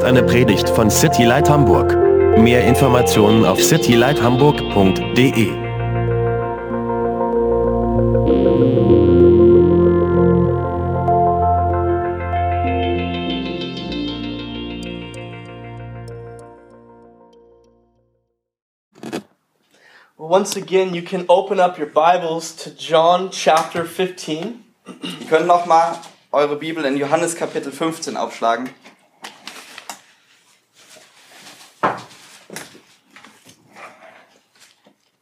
ist eine Predigt von City Light Hamburg. Mehr Informationen auf citylighthamburg.de. Once again, you can open up your Bibles to John chapter 15. Ihr könnt noch mal eure Bibel in Johannes Kapitel 15 aufschlagen.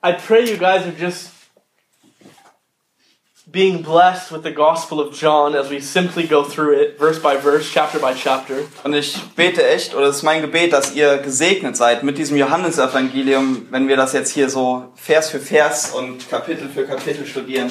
I pray you guys are just being blessed with the Gospel of John as we simply go through it, verse by verse, chapter by chapter. Und ich bete echt, oder es ist mein Gebet, dass ihr gesegnet seid mit diesem Johannesevangelium, wenn wir das jetzt hier so Vers für Vers und Kapitel für Kapitel studieren.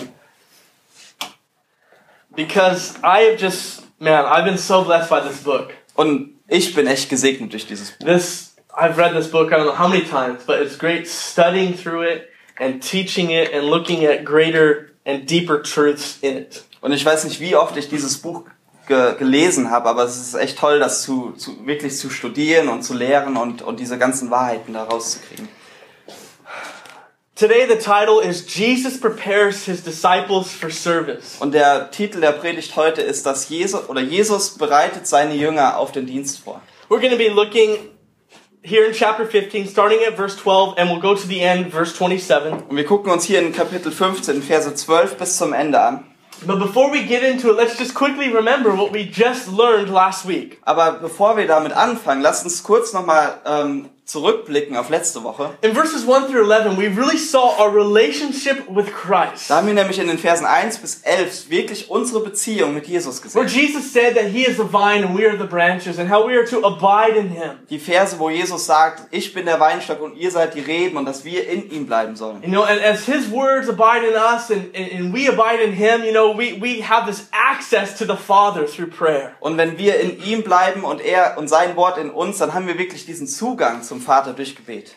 Because I have just, man, I've been so blessed by this book. Und ich bin echt gesegnet durch dieses Buch. This, I've read this book, I don't know how many times, but it's great studying through it and teaching it and looking at greater and deeper truths in it. Und ich weiß nicht, wie oft ich dieses Buch ge gelesen habe, aber es ist echt toll, das zu, zu, wirklich zu studieren und zu lehren und, und diese ganzen Wahrheiten da rauszukriegen. Today, the title is Jesus Prepares His Disciples for Service. Und der Titel der Predigt heute ist, dass Jesus oder Jesus bereitet seine Jünger auf den Dienst vor. We're going to be looking here in chapter 15, starting at verse 12, and we'll go to the end, verse 27. Und wir gucken uns hier in Kapitel 15, Verse 12 bis zum Ende an. But before we get into it, let's just quickly remember what we just learned last week. Aber bevor wir damit anfangen, lasst uns kurz nochmal ähm, zurückblicken auf letzte Woche. In verses 1 through 11, we really saw our relationship with Christ. Da haben wir nämlich in den Versen 1 bis 11 wirklich unsere Beziehung mit Jesus Where gesehen. Jesus said that He is the vine and we are the branches, and how we are to abide in Him. Die Verse, wo Jesus sagt, ich bin der Weinstock und ihr seid die Reben und dass wir in ihm bleiben sollen. You know, and as His words abide in us and, and, and we abide in Him, you know, we, we have this access to the Father through prayer. Und wenn wir in ihm bleiben und er und sein Wort in uns, dann haben wir wirklich diesen Zugang zum Vater durch Gebet.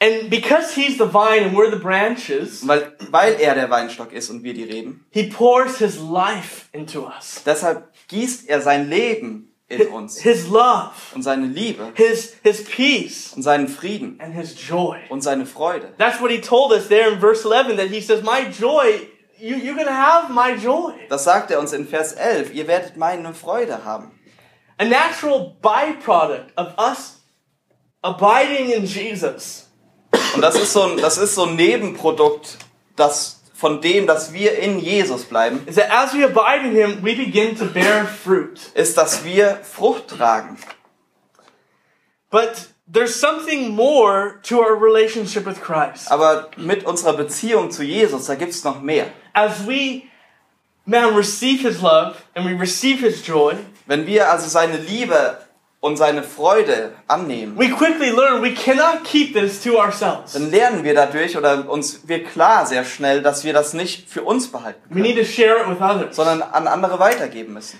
And because He's the vine and we're the branches, weil, weil er der Weinstock ist und wir die Reben, He pours His life into us. deshalb gießt er sein Leben in uns His love, und seine Liebe His, His peace, und seinen Frieden and His joy. und seine Freude. That's what He told us there in verse 11 that He says, My joy, you, you're going to have my joy. Das sagt er uns in Vers 11. Ihr werdet meine Freude haben. A natural byproduct of us abiding in Jesus Und das ist so ein, das ist so ein Nebenprodukt das, von dem, dass wir in Jesus bleiben, is that as we abide in Him, we begin to bear fruit. ist, dass wir Frucht tragen. But there's something more to our relationship with Christ. Aber mit unserer Beziehung zu Jesus, da gibt's noch mehr. As we, man, receive His love and we receive His joy, Wenn wir also seine Liebe und seine Freude annehmen, we quickly learn we cannot keep this to ourselves. dann lernen wir dadurch oder uns wird klar sehr schnell, dass wir das nicht für uns behalten We können, need to share it with others. sondern an andere weitergeben müssen.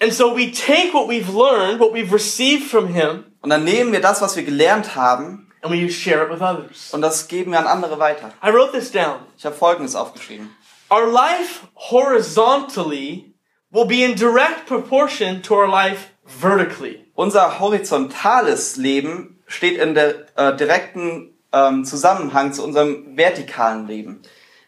And so we take what we've learned, what we've received from Him, Und dann nehmen wir das, was wir gelernt haben, and we share it with others. und das geben wir an andere weiter. I wrote this down. Ich habe Folgendes aufgeschrieben. Our life horizontally will be in direct proportion to our life vertically. Unser horizontales Leben steht in der äh, direkten ähm, Zusammenhang zu unserem vertikalen Leben.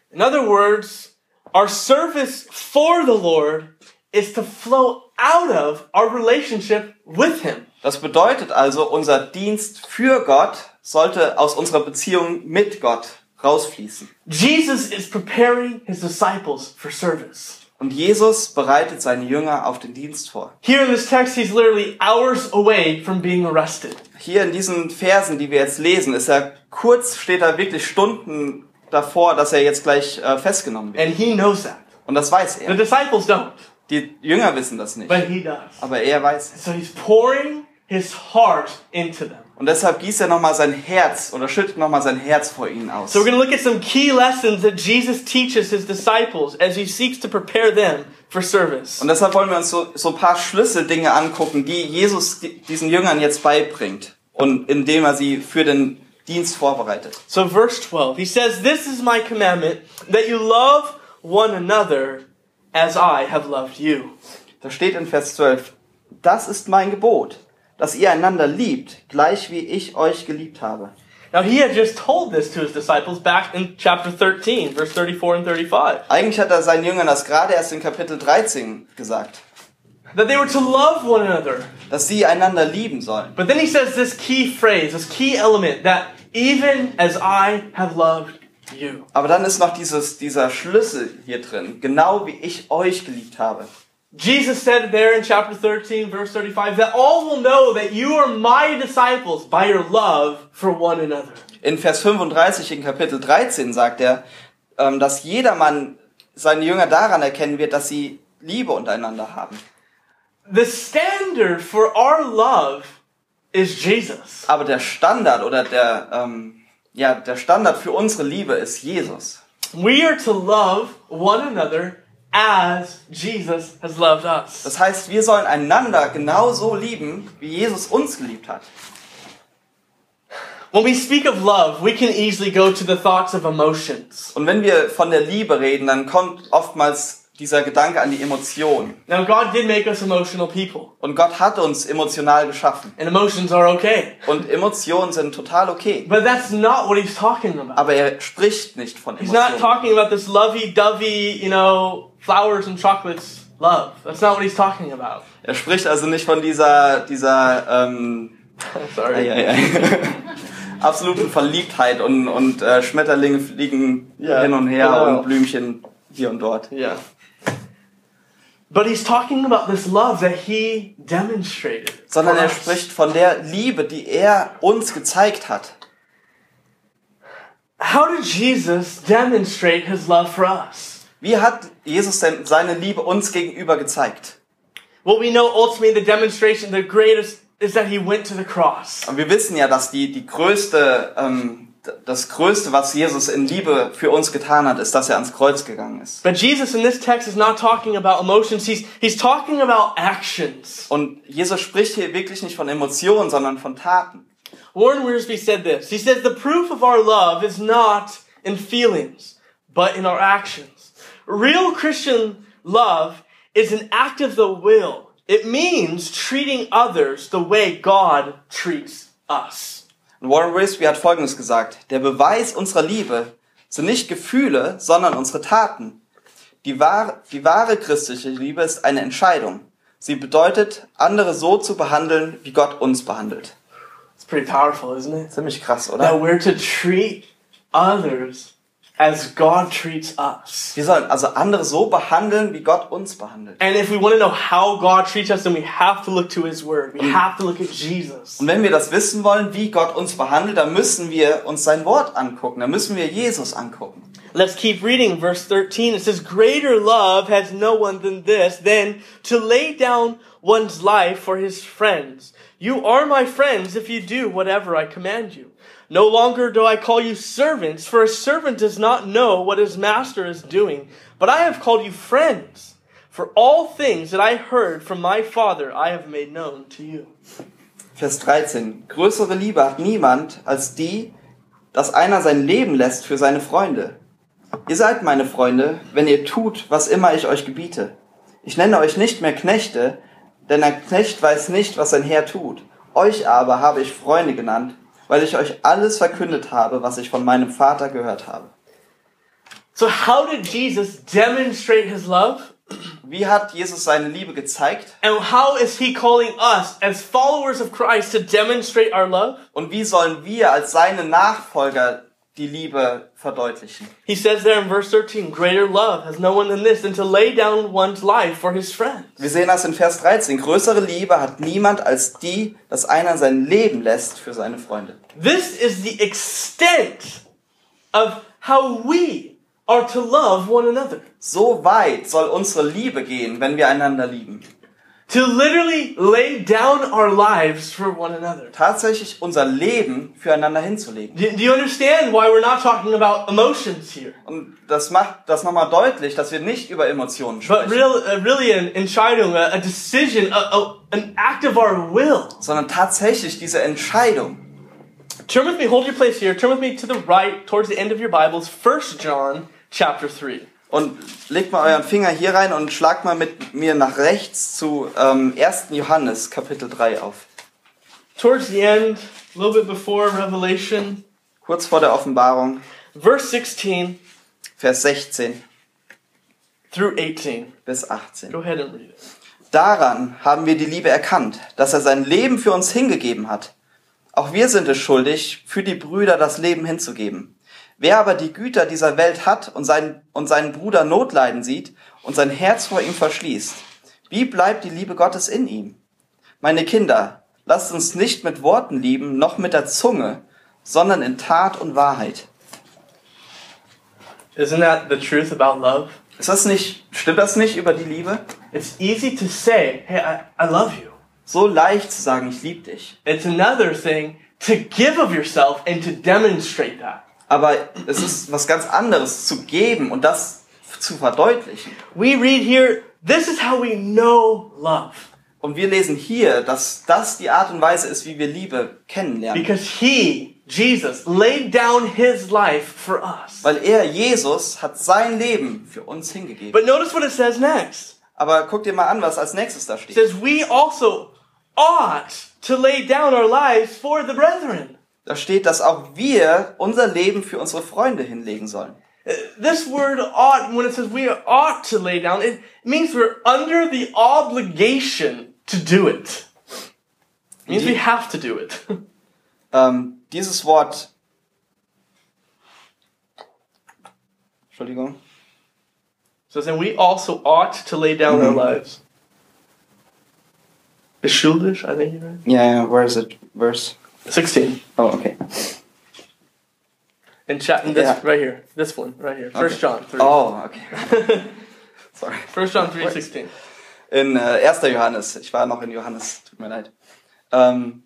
In other words, our service for the Lord is to flow out of our relationship with Him. Das bedeutet also, unser Dienst für Gott sollte aus unserer Beziehung mit Gott rausfließen. Jesus is preparing His disciples for service. Und Jesus bereitet seine Jünger auf den Dienst vor. Here in this text, He's literally hours away from being arrested. Hier in diesen Versen, die wir jetzt lesen, ist er kurz, steht er wirklich Stunden davor, dass er jetzt gleich äh, festgenommen wird. And He knows that. Und das weiß The er. disciples don't, Die Jünger wissen das nicht. but He does. Aber er weiß es. So He's pouring His heart into them. Und deshalb gießt er nochmal sein Herz oder schüttet nochmal sein Herz vor ihnen aus. So we're going to look at some key lessons that Jesus teaches his disciples as he seeks to prepare them for service. Und deshalb wollen wir uns so, so ein paar Schlüsseldinge angucken, die Jesus di- diesen Jüngern jetzt beibringt und indem er sie für den Dienst vorbereitet. So verse 12, he says, "This is my commandment that you love one another as I have loved you." Da steht in Vers 12, Das ist mein Gebot, dass ihr einander liebt, gleich wie ich euch geliebt habe. Now, he had just told this to his disciples back in chapter 13, verse 34 and 35. Eigentlich hat er seinen Jüngern das gerade erst in Kapitel 13 gesagt, That they were to love one another. dass sie einander lieben sollen. But then he says this key phrase, this key element, that even as I have loved you. Aber dann ist noch dieses, dieser Schlüssel hier drin, genau wie ich euch geliebt habe. Jesus said there in chapter 13, verse 35, that all will know that you are my disciples by your love for one another. In Vers 35 in Kapitel 13 sagt er, ähm, dass jedermann seine Jünger daran erkennen wird, dass sie Liebe untereinander haben. The standard for our love is Jesus. Aber der Standard oder der, ähm, ja, der Standard für unsere Liebe ist Jesus. We are to love one another as Jesus has loved us. Das heißt, wir sollen einander genauso lieben, wie Jesus uns geliebt hat. When we speak of love, we can easily go to the thoughts of emotions. Und wenn wir von der Liebe reden, dann kommt oftmals dieser Gedanke an die Emotion. Now, God did make us emotional people, Und Gott hat uns emotional geschaffen. and emotions are okay. Und Emotionen sind total okay. But that's not what he's talking about. Aber er spricht nicht von He's not Emotionen. talking about this lovey-dovey, you know, flowers and chocolates love. That's not what he's talking about. Er spricht also nicht von dieser, dieser ähm, Sorry. ei, ei, ei, absoluten Verliebtheit und, und äh, Schmetterlinge fliegen Ja, hin und her genau. und Blümchen hier und dort. Yeah. But he's talking about this love that he demonstrated. Sondern er spricht von der Liebe, die er uns gezeigt hat. How did Jesus demonstrate his love for us? Wie hat Jesus denn seine Liebe uns gegenüber gezeigt? Well, we know ultimately the demonstration, the greatest, is that he went to the cross. Und wir wissen ja, dass die, die größte, ähm, das Größte, was Jesus in Liebe für uns getan hat, ist, dass er ans Kreuz gegangen ist. But Jesus in this text is not talking about emotions, he's, he's talking about actions. Und Jesus spricht hier wirklich nicht von Emotionen, sondern von Taten. Warren Wiersbe said this. He says, The proof of our love is not in feelings, but in our actions. Real Christian love is an act of the will. It means treating others the way God treats us. Und Warren Wiersbe hat Folgendes gesagt. Der Beweis unserer Liebe sind nicht Gefühle, sondern unsere Taten. Die wahre, die wahre christliche Liebe ist eine Entscheidung. Sie bedeutet, andere so zu behandeln, wie Gott uns behandelt. It's pretty powerful, isn't it? Ziemlich krass, oder? That we're to treat others as God treats us. Wir sollen also andere so behandeln, wie Gott uns behandelt. And if we want to know how God treats us, then we have to look to His Word. We mm. have to look at Jesus. Und wenn wir das wissen wollen, wie Gott uns behandelt, dann müssen wir uns sein Wort angucken. Dann müssen wir Jesus angucken. Let's keep reading verse 13. It says, Greater love has no one than this, than to lay down one's life for his friends. You are my friends if you do whatever I command you. No longer do I call you servants, for a servant does not know what his master is doing, but I have called you friends. For all things that I heard from my Father I have made known to you. Vers 13. Größere Liebe hat niemand als die, dass einer sein Leben lässt für seine Freunde. Ihr seid meine Freunde, wenn ihr tut, was immer ich euch gebiete. Ich nenne euch nicht mehr Knechte, denn ein Knecht weiß nicht, was sein Herr tut. Euch aber habe ich Freunde genannt, weil ich euch alles verkündet habe, was ich von meinem Vater gehört habe. So how did Jesus demonstrate his love? Wie hat Jesus seine Liebe gezeigt? And how is he calling us as followers of Christ to demonstrate our love? Und wie sollen wir als seine Nachfolger die Liebe verdeutlichen? He says there in verse 13, greater love has no one than this, than to lay down one's life for his friends. Wir sehen das in Vers 13. Größere Liebe hat niemand als die, dass einer sein Leben lässt für seine Freunde. This is the extent of how we are to love one another. So weit soll unsere Liebe gehen, wenn wir einander lieben. To literally lay down our lives for one another. Tatsächlich unser Leben füreinander hinzulegen. Do, do you understand why we're not talking about emotions here? Und das macht das nochmal deutlich, dass wir nicht über Emotionen sprechen. But real, uh, really an Entscheidung, a, a decision, a, a, an act of our will. sondern tatsächlich diese Entscheidung. Turn with me, hold your place here. Turn with me to the right, towards the end of your Bibles, 1 John chapter 3. Und legt mal euren Finger hier rein und schlagt mal mit mir nach rechts zu ähm, 1. Johannes, Kapitel 3 auf. Towards the end, a little bit before Revelation, Kurz vor der Offenbarung, verse 16 Vers 16 through 18. bis 18. Go ahead and read it. Daran haben wir die Liebe erkannt, dass er sein Leben für uns hingegeben hat. Auch wir sind es schuldig, für die Brüder das Leben hinzugeben. Wer aber die Güter dieser Welt hat und seinen, und seinen Bruder Notleiden sieht und sein Herz vor ihm verschließt, wie bleibt die Liebe Gottes in ihm? Meine Kinder, lasst uns nicht mit Worten lieben, noch mit der Zunge, sondern in Tat und Wahrheit. Isn't that the truth about love? Ist das nicht, stimmt das nicht über die Liebe? It's easy to say, hey, I, I love you. So leicht zu sagen, ich liebe dich. It's another thing to give of yourself and to demonstrate that. Aber es ist was ganz anderes zu geben und das zu verdeutlichen. We read here, this is how we know love. Und wir lesen hier, dass das die Art und Weise ist, wie wir Liebe kennenlernen. Because he, Jesus, laid down his life for us. Weil er, Jesus, hat sein Leben für uns hingegeben. But notice what it says next. Aber guck dir mal an, was als nächstes da It steht. says, we also ought to lay down our lives for the brethren. Da steht, dass auch wir unser Leben für unsere Freunde hinlegen sollen. Uh, This word ought, when it says we ought to lay down, it means we're under the obligation to do it. It means we have to do it. Ähm, dieses Wort. Entschuldigung. So then we also ought to lay down our lives. Beschuldig, I think you read. Ja, ja, where is it? Verse. 16. Oh, okay. In chat, in this, Yeah. right here. This one, right here. First Okay. John 3. Oh, okay. Sorry. First John 3, 16. In uh, äh, 1. Johannes, ich war noch in Johannes, tut mir leid. Ähm,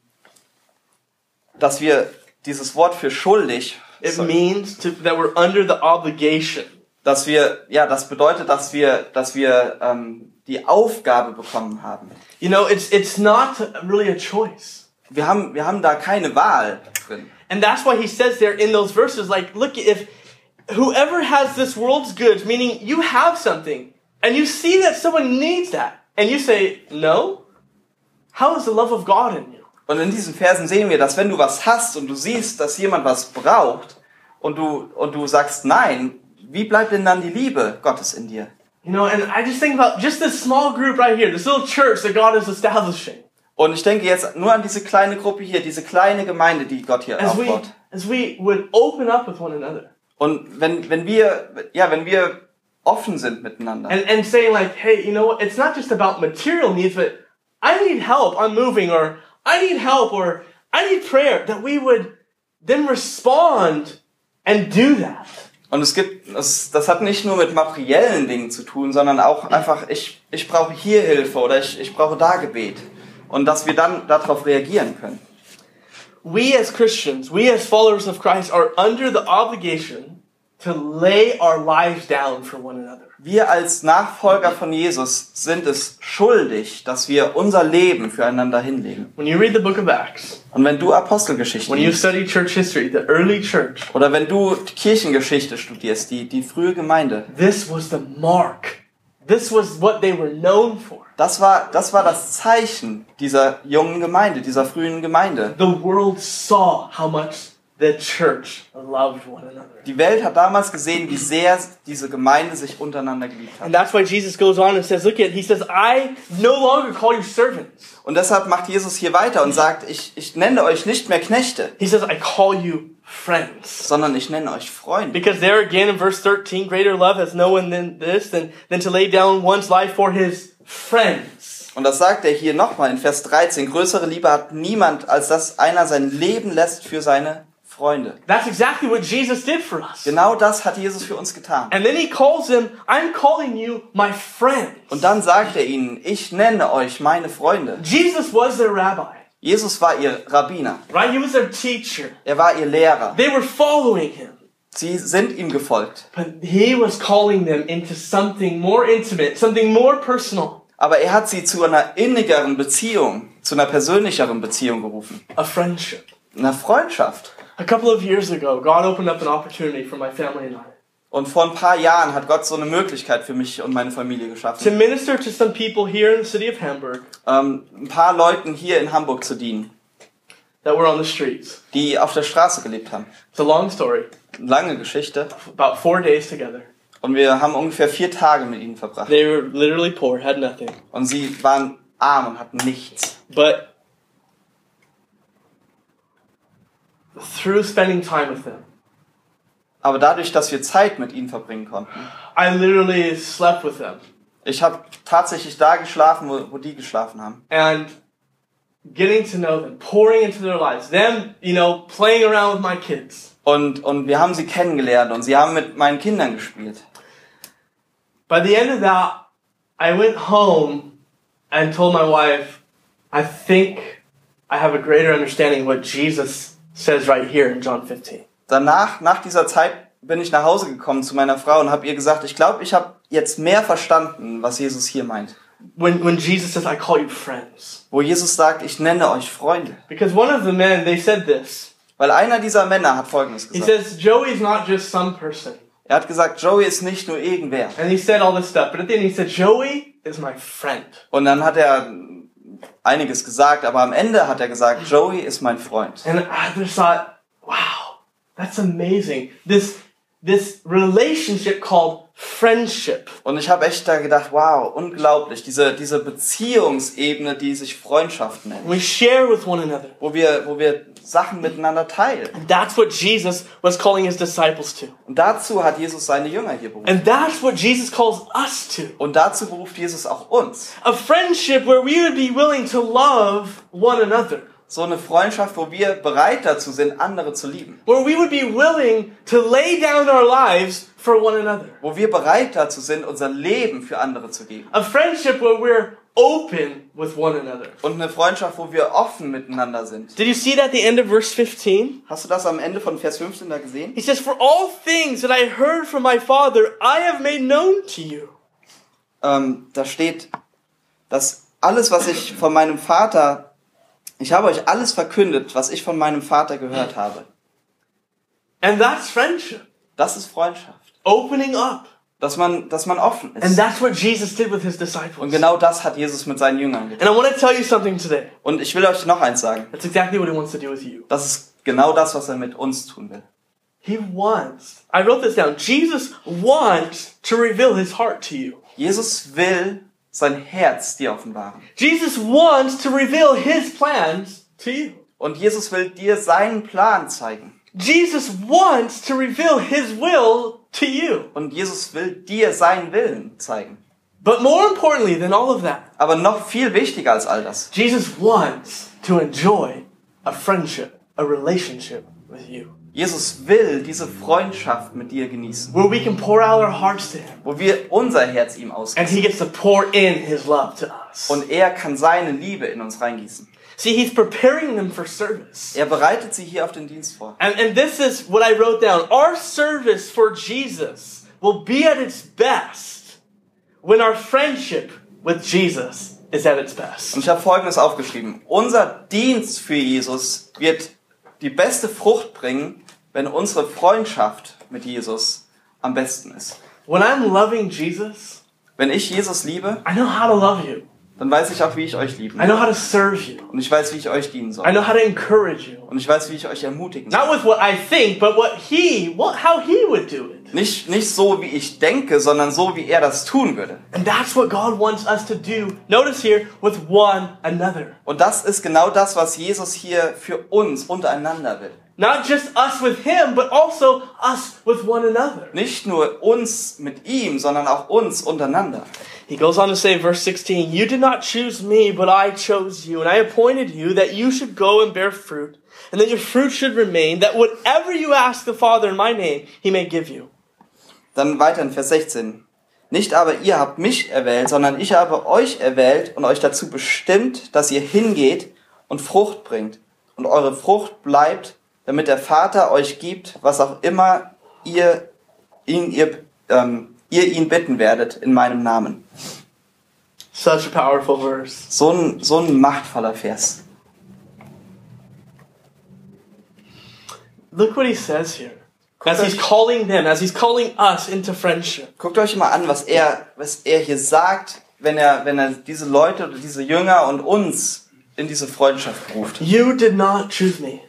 dass wir dieses Wort für schuldig, It sorry, means to, that we're under the obligation. dass wir, ja, das bedeutet, dass wir, dass wir ähm, die Aufgabe bekommen haben. You know, it's, it's not really a choice. Wir haben, wir haben da keine Wahl drin. And that's why he says there in those verses, like, look, if whoever has this world's goods, meaning you have something, and you see that someone needs that, and you say, no, how is the love of God in you? Und in diesen Versen sehen wir, dass wenn du was hast und du siehst, dass jemand was braucht und du, und du sagst nein, wie bleibt denn dann die Liebe Gottes in dir? You know, and I just think about just this small group right here, this little church that God is establishing. Und ich denke jetzt nur an diese kleine Gruppe hier, diese kleine Gemeinde, die Gott hier As we, aufbaut. as we would open up with one another Und wenn, wenn wir, ja, wenn wir offen sind miteinander and, and saying like, hey, you know what, it's not just about material needs, but I need help, I'm moving, or I need help, or I need prayer, that we would then respond and do that. Und es gibt, das, das hat nicht nur mit materiellen Dingen zu tun, sondern auch einfach, ich, ich brauche hier Hilfe oder ich, ich brauche da Gebet. Und dass wir dann darauf reagieren können. We as Christians, we as followers of Christ are under the obligation to lay our lives down for one another. Wir als Nachfolger von Jesus sind es schuldig, dass wir unser Leben füreinander hinlegen. When you read the book of Acts, Und wenn du Apostelgeschichte when you study church history, the early church, oder wenn du Kirchengeschichte studierst, die, die frühe Gemeinde, this was the mark. This was what they were known for. das war, das war das Zeichen dieser jungen Gemeinde, dieser frühen Gemeinde. The world saw how much the church loved one another. Die Welt hat damals gesehen, wie sehr diese Gemeinde sich untereinander geliebt hat. And that's why Jesus goes on and says, look at, he says, I no longer call you servants. Und deshalb macht Jesus hier weiter und sagt, ich, ich nenne euch nicht mehr Knechte, He says, I call you friends. sondern ich nenne euch Freunde. Because there again in verse 13, greater love has no one than this, than, than to lay down one's life for his friends. Und das sagt er hier nochmal in Vers 13. Größere Liebe hat niemand, als dass einer sein Leben lässt für seine Freunde. That's exactly what Jesus did for us. Genau das hat Jesus für uns getan. And then he calls them, I'm calling you my friends. Und dann sagt er ihnen, ich nenne euch meine Freunde. Jesus was their rabbi, Jesus war ihr Rabbiner. right? He was their teacher. Er war ihr Lehrer. They were following him. Sie sind ihm gefolgt. But he was calling them into something more intimate, something more personal, Aber er hat sie zu einer innigeren Beziehung, zu einer persönlicheren Beziehung gerufen. a friendship. Einer Freundschaft. A couple of years ago, God opened up an opportunity for my family and I. Und vor ein paar Jahren hat Gott so eine Möglichkeit für mich und meine Familie to geschaffen, minister to some people here in the city of Hamburg ähm, ein paar Leuten hier in Hamburg zu dienen, that were on the streets. die auf der Straße gelebt haben. It's a long story, Lange Geschichte. about four days together. Und wir haben ungefähr vier Tage mit ihnen verbracht. They were literally poor, had nothing. Und sie waren arm und hatten nichts. But through spending time with them, Aber dadurch, dass wir Zeit mit ihnen verbringen konnten, I literally slept with them. ich habe tatsächlich da geschlafen, wo, wo die geschlafen haben. And getting to know them, pouring into their lives, them, you know, playing around with my kids. Und, und wir haben sie kennengelernt und sie haben mit meinen Kindern gespielt. By the end of that, I went home and told my wife, I think I have a greater understanding what Jesus says right here in John 15. Danach, nach dieser Zeit, bin ich nach Hause gekommen zu meiner Frau und habe ihr gesagt, ich glaube, ich habe jetzt mehr verstanden, was Jesus hier meint. When, when Jesus says, I call you friends. Wo Jesus sagt, ich nenne euch Freunde. Because one of the men, they said this. Weil einer dieser Männer hat Folgendes He gesagt. says, Joey's not just some person. Er hat gesagt, Joey ist nicht nur irgendwer. And he said all this stuff. But he said, Joey is my friend. Und dann hat er einiges gesagt, aber am Ende hat er gesagt, Joey ist mein Freund. And I just thought, wow, that's amazing. This, this relationship called friendship. Und ich habe echt da gedacht, wow, unglaublich, diese, diese Beziehungsebene, die sich Freundschaft nennt, We share with one another. wo wir, wo wir Sachen miteinander teilen. That's what Jesus was calling his disciples to. Und dazu hat Jesus seine Jünger hier berufen. And that's what Jesus calls us to. Und dazu beruft Jesus auch uns. A friendship where we would be willing to love one another. So eine Freundschaft, wo wir bereit dazu sind, andere zu lieben. Where we would be willing to lay down our lives for one another. Wo wir bereit dazu sind, unser Leben für andere zu geben. A friendship where we're open with one another. Und eine Freundschaft, wo wir offen miteinander sind. Did you see that at the end of verse 15? Hast du das am Ende von Vers 15 da gesehen? He says, For all things that I heard from my Father, I have made known to you. ähm, da steht, dass alles, was ich von meinem Vater, ich habe euch alles verkündet, was ich von meinem Vater gehört habe. And that's friendship. Das ist Freundschaft. Opening up. Dass man, dass man offen And ist. that's what Jesus did with his Und disciples. genau das hat Jesus mit seinen Jüngern getan. And I want to tell you something today. Und ich will euch noch eins sagen. That's exactly what he wants to do with you. Das ist genau das, was er mit uns tun will. He wants, I wrote this down. Jesus wants to reveal his heart to you. Jesus will sein Herz dir offenbaren. Jesus wants to reveal his plans to you. Und Jesus will dir seinen Plan zeigen. Jesus wants to reveal his will to you. Und Jesus will dir seinen Willen zeigen. But more importantly than all of that, Aber noch viel wichtiger als all das. Jesus wants to enjoy a friendship, a relationship with you, Jesus will diese Freundschaft mit dir genießen. where we can pour out our hearts to him wo wir unser Herz ihm ausgießen. and he gets to pour in his love to us. Und er kann seine Liebe in uns reingießen. See, he's preparing them for service. Er bereitet sie hier auf den Dienst vor. And, and this is what I wrote down. Our service for Jesus will be at its best when our friendship with Jesus is at its Und best. ich habe Folgendes aufgeschrieben. Unser Dienst für Jesus wird die beste Frucht bringen, wenn unsere Freundschaft mit Jesus am besten ist. When I'm loving Jesus, Wenn ich Jesus liebe, I know how to love you. Dann weiß ich auch, wie ich euch lieben I know soll. how to serve you. Und ich weiß, wie ich euch dienen I soll. know how to encourage you. Und ich weiß, wie ich euch ermutigen soll. Not with what I think, but what he, what, how he would do it. Nicht, nicht so, wie ich denke, sondern so, wie er das tun würde. And that's what God wants us to do. Notice here, with one another. Und das ist genau das, was Jesus hier für uns untereinander will. Not just us with him, but also us with one another. Nicht nur uns mit ihm, sondern auch uns untereinander. He goes on to say, verse 16, You did not choose me, but I chose you, and I appointed you that you should go and bear fruit, and that your fruit should remain, that whatever you ask the Father in my name, he may give you. Dann weiter in Vers 16. Nicht aber ihr habt mich erwählt, sondern ich habe euch erwählt und euch dazu bestimmt, dass ihr hingeht und Frucht bringt und eure Frucht bleibt, damit der Vater euch gibt, was auch immer ihr ihn, ihr, ähm, ihr ihn bitten werdet in meinem Namen. Such a powerful verse. So ein, so ein machtvoller Vers. Look what he says here. As he's calling them, as he's calling us into friendship. Guckt euch mal an, was er, was er hier sagt, wenn er, wenn er diese Leute oder diese Jünger und uns in diese Freundschaft ruft. You did not choose me,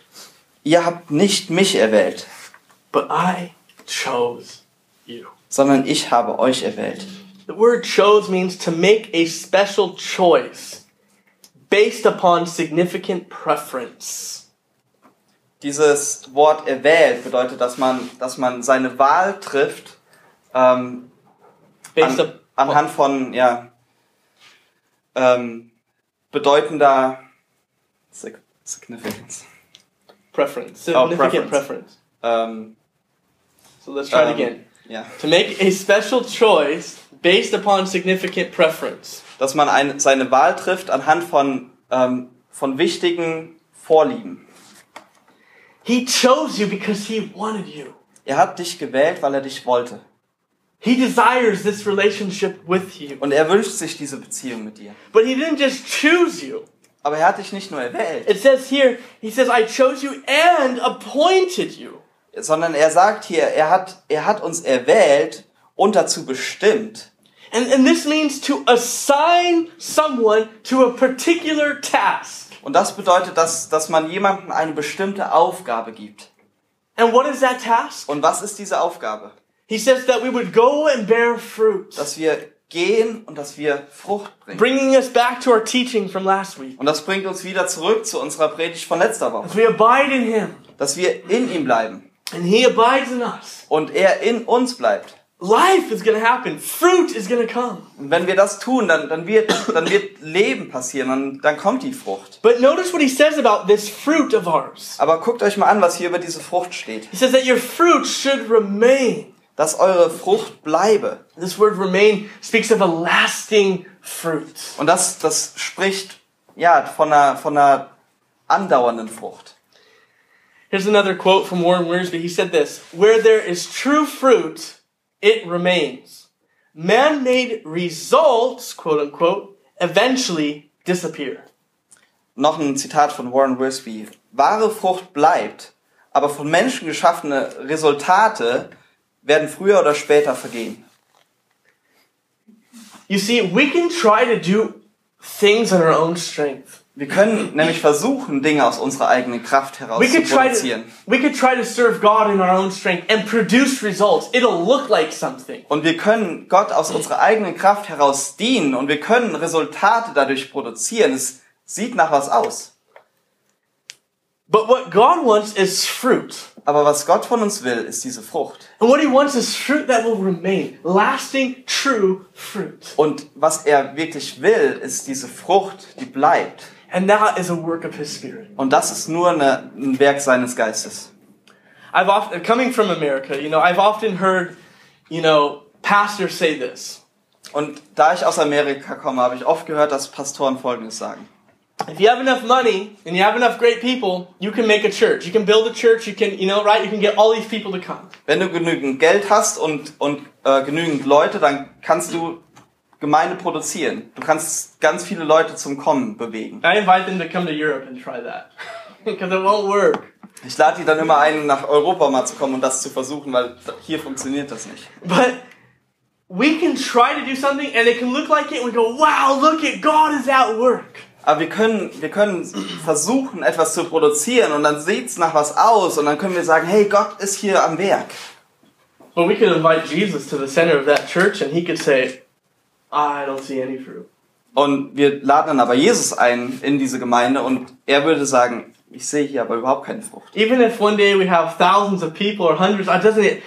Ihr habt nicht mich erwählt, but I chose you. sondern ich habe euch erwählt. The word chose means to make a special choice based upon significant preference. Dieses Wort erwählt bedeutet, dass man, dass man seine Wahl trifft ähm, Based an, anhand von ja, ähm, bedeutender Sig- Significance. Preference, Oh, significant preference. preference. Ähm, So let's try it ähm, again. Ja. To make a special choice based upon significant preference. Dass man eine, seine Wahl trifft anhand von, ähm, von wichtigen Vorlieben. He chose you because he wanted you. Er hat dich gewählt, weil er dich wollte. He desires this relationship with you. Und er wünscht sich diese Beziehung mit dir. But he didn't just choose you. Aber er hat dich nicht nur erwählt, It says here, he says, I chose you and appointed you. sondern er sagt hier, er hat, er hat uns erwählt und dazu bestimmt. And, and this means to assign someone to a particular task. Und das bedeutet, dass, dass man jemandem eine bestimmte Aufgabe gibt. And what is that task? Und was ist diese Aufgabe? He says that we would go and bear fruit. Dass wir gehen und dass wir Frucht bringen. Bringing us back to our teaching from last week. Und das bringt uns wieder zurück zu unserer Predigt von letzter Woche. We abide in him Dass wir in ihm bleiben and he abides in us. und er in uns bleibt. Life is to happen. Fruit is to come. Und wenn wir das tun, dann, dann, wird, dann wird Leben passieren und dann kommt die Frucht. But notice what he says about this fruit of ours. Aber guckt euch mal an, was hier über diese Frucht steht. He says that your fruit should remain. Dass eure Frucht bleibe. This word remain speaks of a lasting fruit. Und das, das spricht ja von einer, von einer andauernden Frucht. Here's another quote from Warren Wiersbe. He said this Where there is true fruit, it remains. Man made results, quote unquote, eventually disappear. Noch ein Zitat von Warren Wiersbe. Wahre Frucht bleibt, aber von Menschen geschaffene Resultate werden früher oder später vergehen. You see, we can try to do things in our own strength. Wir können nämlich versuchen, Dinge aus unserer eigenen Kraft heraus We zu try to produzieren. we could try to serve God in our own strength and produce results. It'll look like something. Und wir können Gott aus unserer eigenen Kraft heraus dienen und wir können Resultate dadurch produzieren. Es sieht nach was aus. But what God wants is fruit. Aber was Gott von uns will, ist diese Frucht. And what he wants is fruit that will remain, lasting, true fruit. Und was er wirklich will, ist diese Frucht, die bleibt. And that is a work of his spirit. Und das ist nur eine, ein Werk seines Geistes. I've often, coming from America, you know, I've often heard, you know, pastors say this. Und da ich aus Amerika komme, habe ich oft gehört, dass Pastoren Folgendes sagen. If you have enough money and you have enough great people, you can make a church. You can build a church. You can, you know, right? You can get all these people to come. Wenn du genügend Geld hast und, und äh, genügend Leute, dann kannst du Gemeinde produzieren. Du kannst ganz viele Leute zum Kommen bewegen. I invite them to come to Europe and try that because it won't work. Ich lade die dann immer ein, nach Europa mal zu kommen und das zu versuchen, weil hier funktioniert das nicht. But we can try to do something and it can look like it and we go, wow, look at God is at work. Aber wir können, wir können versuchen, etwas zu produzieren und dann sieht's nach was aus und dann können wir sagen, hey, Gott ist hier am Werk. But we could invite Jesus to the center of that church and he could say, I don't see any fruit. Und wir laden dann aber Jesus ein in diese Gemeinde und er würde sagen, ich sehe hier aber überhaupt keine Frucht. Even if one day we have thousands of people or hundreds, it doesn't.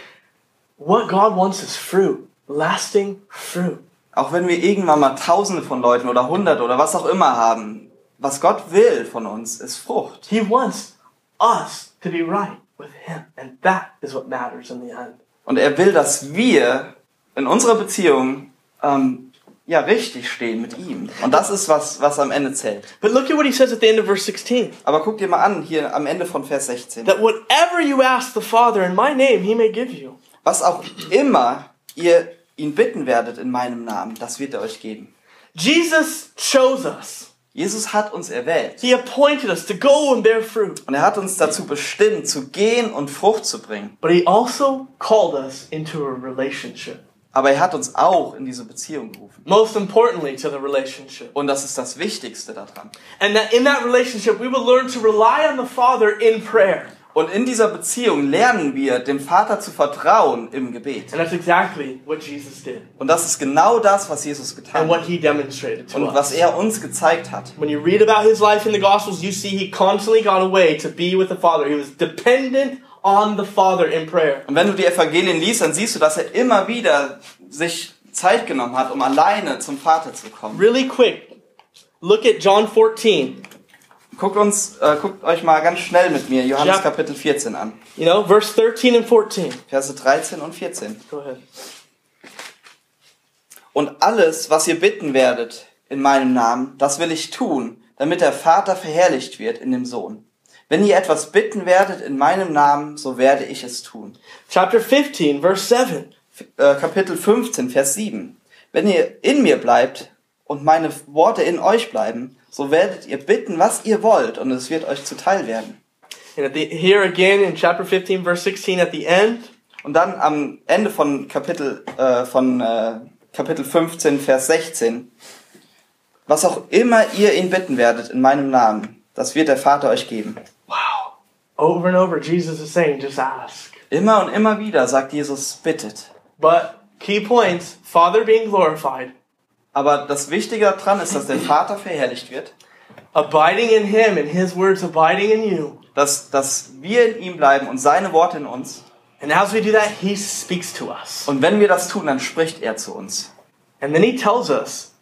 What God wants is fruit, lasting fruit. Auch wenn wir irgendwann mal Tausende von Leuten oder Hunderte oder was auch immer haben, was Gott will von uns, ist Frucht. He wants us to be right with Him, and that is what matters in the end. Und er will, dass wir in unserer Beziehung ähm, ja richtig stehen mit ihm. Und das ist was, was am Ende zählt. But look at what He says at the end of verse 16 Aber guck dir mal an, hier am Ende von Vers 16. that whatever you ask the Father in my name, He may give you. Was auch immer ihr ihn bitten werdet in meinem Namen, das wird er euch geben. Jesus chose us. Jesus hat uns erwählt. He appointed us to go and bear fruit. Und er hat uns dazu bestimmt, zu gehen und Frucht zu bringen. But he also called us into a relationship. Aber er hat uns auch in diese Beziehung gerufen. Most importantly, to the relationship. Und das ist das Wichtigste daran. And that in that relationship, we will learn to rely on the Father in prayer. Und in dieser Beziehung lernen wir, dem Vater zu vertrauen im Gebet. And that's exactly what Jesus did Und das ist genau das, was Jesus getan and what hat. he demonstrated to Und was er uns gezeigt hat. When you read about his life in the Gospels, you see he constantly got away to be with the Father. He was dependent on the Father in prayer. Und wenn du die Evangelien liest, dann siehst du, dass er immer wieder sich Zeit genommen hat, um alleine zum Vater zu kommen. Really quick, look at John 14. Guckt uns, äh, guckt euch mal ganz schnell mit mir Johannes Ja. Kapitel 14 an. You know, verse 13 and 14. Verse 13 und 14. Go ahead. Und alles, was ihr bitten werdet in meinem Namen, das will ich tun, damit der Vater verherrlicht wird in dem Sohn. Wenn ihr etwas bitten werdet in meinem Namen, so werde ich es tun. Chapter 15, verse 7. Äh, Kapitel 15, Vers 7. Wenn ihr in mir bleibt und meine Worte in euch bleiben, so werdet ihr bitten, was ihr wollt, und es wird euch zuteil werden. And at the, here again in chapter 15, verse 16, at the end, Und dann am Ende von Kapitel, äh, von, äh, Kapitel 15, Vers 16. Was auch immer ihr ihn bitten werdet in meinem Namen, das wird der Vater euch geben. wow. Over and over, Jesus is saying, just ask. Immer und immer wieder sagt Jesus, bittet. But key points Father being glorified, Aber das Wichtige daran ist, dass der Vater verherrlicht wird, abiding in Him, and His words abiding in you. dass, dass wir in ihm bleiben und seine Worte in uns. And as we do that, He speaks to us. Und wenn wir das tun, dann spricht er zu uns. And then He tells us,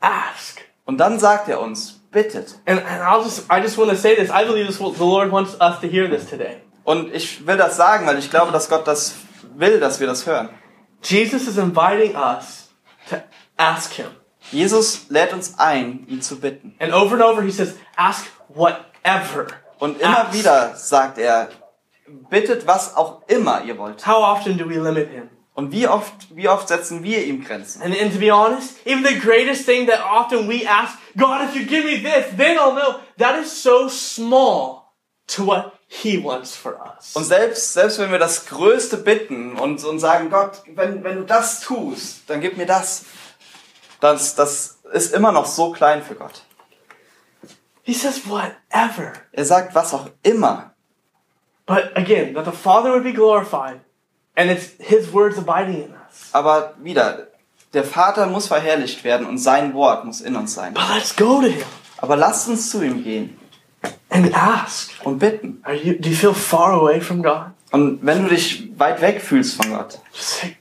ask. Und dann sagt er uns, bittet. And, and I'll just, I just want to say this. I believe this the Lord wants us to hear this today. Und ich will das sagen, weil ich glaube, dass Gott das will, dass wir das hören. Jesus is inviting us to ask Him. Jesus lädt uns ein, ihn zu bitten. And over and over, He says, ask whatever. Und immer Ask. wieder sagt er, bittet was auch immer ihr wollt. How often do we limit Him? Und wie oft, wie oft setzen wir ihm Grenzen? And, and to be honest, even the greatest thing that often we ask, God, if you give me this, then I'll know, that is so small to what He wants for us. Und selbst, selbst wenn wir das Größte bitten und, und sagen, Gott, wenn, wenn du das tust, dann gib mir das. Das, das ist immer noch so klein für Gott. He says, whatever. Er sagt, was auch immer. But again, that the Father would be glorified, and it's His words abiding in us. Aber wieder, der Vater muss verherrlicht werden und sein Wort muss in uns sein. But let's go to Him Aber lasst uns zu ihm gehen and ask. und bitten. Are you, do you feel far away from God? Und wenn du dich weit weg fühlst von Gott, Just say,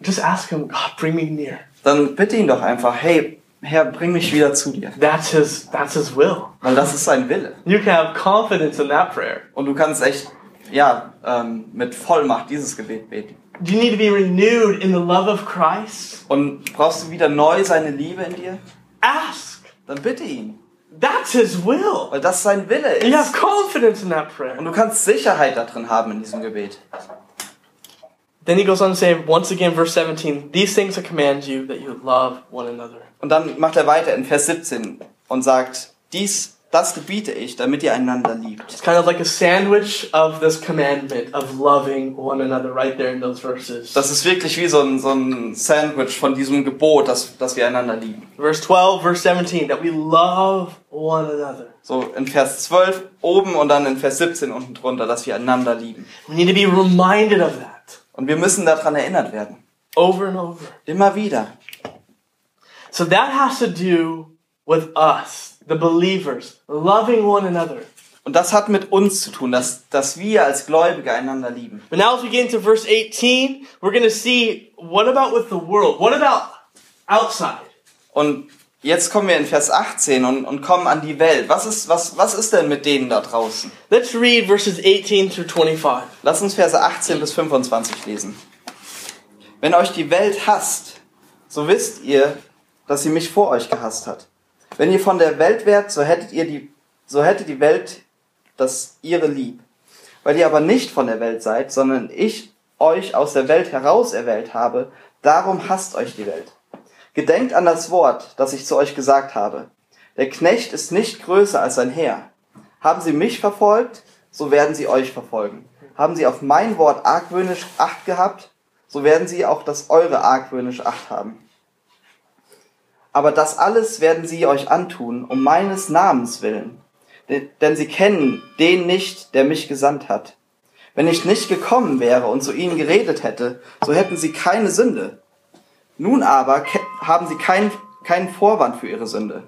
just ask Him, God, bring me near. Dann bitte ihn doch einfach, hey, Herr, bring mich wieder zu dir. That's His, that's His will. Weil das ist sein Wille. You can have confidence in that prayer. Und du kannst echt, ja, ähm, mit Vollmacht dieses Gebet beten. Do you need to be renewed in the love of Christ? Und brauchst du wieder neu seine Liebe in dir? Ask. Dann bitte ihn. That's His will. Weil das sein Wille You have ist. confidence in that Und prayer. du kannst Sicherheit da drin haben in diesem Gebet. Then he goes on to say, once again, verse 17, these things I command you that you love one another. Und dann macht er weiter in Vers 17 und sagt, dies, das gebiete ich, damit ihr einander liebt. It's kind of like a sandwich of this commandment of loving one another right there in those verses. Das ist wirklich wie so ein, so ein Sandwich von diesem Gebot, dass, dass wir einander lieben. Verse 12, verse 17, that we love one another. So in Vers 12 oben und dann in Vers 17 unten drunter, dass wir einander lieben. We need to be reminded of that Und wir müssen daran erinnert werden. over and over. Immer wieder. So that has to do with us, the believers, loving one another. Und das hat mit uns zu tun, dass, dass wir als Gläubige einander lieben. But now as we get into verse 18, we're going to see what about with the world? What about outside? Und jetzt kommen wir in Vers 18 und, und kommen an die Welt. Was ist, was, was ist denn mit denen da draußen? Let's read verses 18 through 25. Lass uns Verse 18 bis 25 lesen. Wenn euch die Welt hasst, so wisst ihr, dass sie mich vor euch gehasst hat. Wenn ihr von der Welt wärt, so hättet ihr die, so hätte die Welt das ihre lieb. Weil ihr aber nicht von der Welt seid, sondern ich euch aus der Welt heraus erwählt habe, darum hasst euch die Welt. Gedenkt an das Wort, das ich zu euch gesagt habe. Der Knecht ist nicht größer als sein Herr. Haben sie mich verfolgt, so werden sie euch verfolgen. Haben sie auf mein Wort argwöhnisch Acht gehabt, so werden sie auch das eure argwöhnisch Acht haben. Aber das alles werden sie euch antun, um meines Namens willen. De- Denn sie kennen den nicht, der mich gesandt hat. Wenn ich nicht gekommen wäre und zu ihnen geredet hätte, so hätten sie keine Sünde. Nun aber haben sie keinen, keinen Vorwand für ihre Sünde.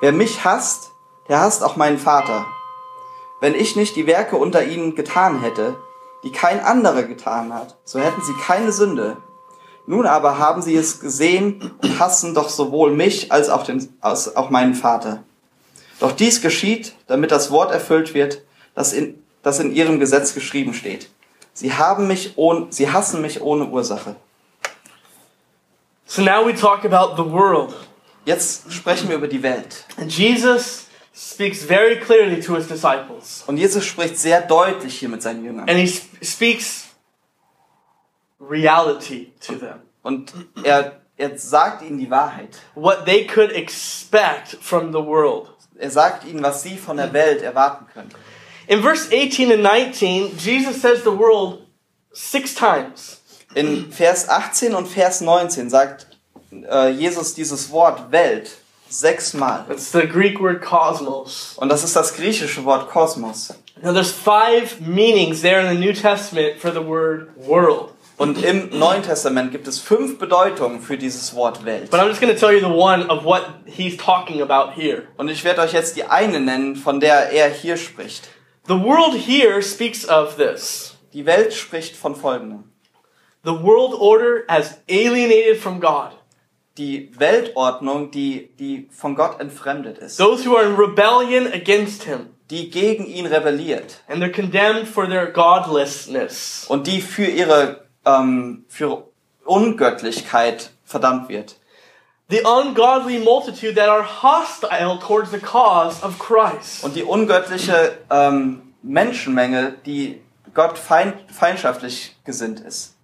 Wer mich hasst, der hasst auch meinen Vater. Wenn ich nicht die Werke unter ihnen getan hätte, die kein anderer getan hat, so hätten sie keine Sünde. Nun aber haben sie es gesehen und hassen doch sowohl mich als auch, den, als auch meinen Vater. Doch dies geschieht, damit das Wort erfüllt wird, das in, das in ihrem Gesetz geschrieben steht. Sie haben mich ohne, sie hassen mich ohne Ursache. So now we talk about the world. Jetzt sprechen wir über die Welt. And Jesus speaks very clearly to his disciples. Und Jesus spricht sehr deutlich hier mit seinen Jüngern. And he speaks reality to them. Und er, er sagt ihnen die Wahrheit. What they could expect from the world. Er sagt ihnen, was sie von der Welt erwarten können. In verse 18 and 19, Jesus says the world six times. In Vers 18 und Vers 19 sagt äh, Jesus dieses Wort Welt sechsmal. It's the Greek word cosmos. Und das ist das griechische Wort Kosmos. Now there's five meanings there in the New Testament for the word world. Und im Neuen Testament gibt es fünf Bedeutungen für dieses Wort Welt. But I'm just going to tell you the one of what he's talking about here. Und ich werde euch jetzt die eine nennen, von der er hier spricht. The world here speaks of this. Die Welt spricht von folgendem. The world order as alienated from God. Die Weltordnung, die, die von Gott entfremdet ist. Those who are in rebellion against him. Die gegen ihn rebelliert. And they're condemned for their godlessness. Und die für ihre, ähm, für Ungöttlichkeit verdammt wird. The ungodly multitude that are hostile towards the cause of Christ. Und die ungöttliche ähm, Menschenmenge, die Gott feind, feindschaftlich gesinnt ist.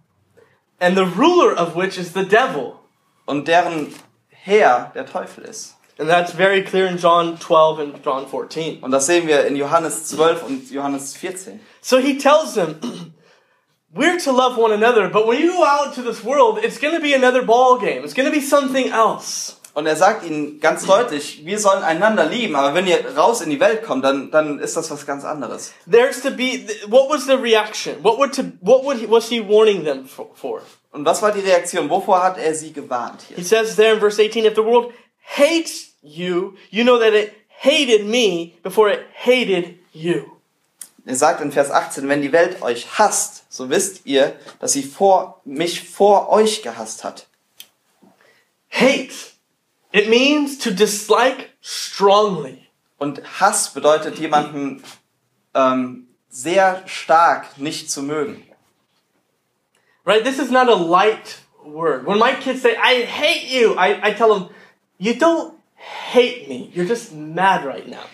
And the ruler of which is the devil. Und deren Herr der Teufel ist. And that's very clear in John 12 and John 14. Und das sehen wir in Johannes 12 und Johannes 14. So he tells them, we're to love one another, but when you go out into this world, it's going to be another ball game. It's going to be something else. Und er sagt ihnen ganz deutlich, wir sollen einander lieben, aber wenn ihr raus in die Welt kommt, dann, dann ist das was ganz anderes. There's to be what was the reaction? What would to what would he, was he warning them for? Und was war die Reaktion? Wovor hat er sie gewarnt He hier? says there in verse 18, if the world hates you, you know that it hated me before it hated you. Er sagt in Vers 18, wenn die Welt euch hasst, so wisst ihr, dass sie vor, mich vor euch gehasst hat. Hate. It means to dislike strongly. Und Hass bedeutet jemanden ähm, sehr stark nicht zu mögen. Right? This is not a light word. When my kids say, I hate you, I, I tell them, you don't hate me. You're just mad right now.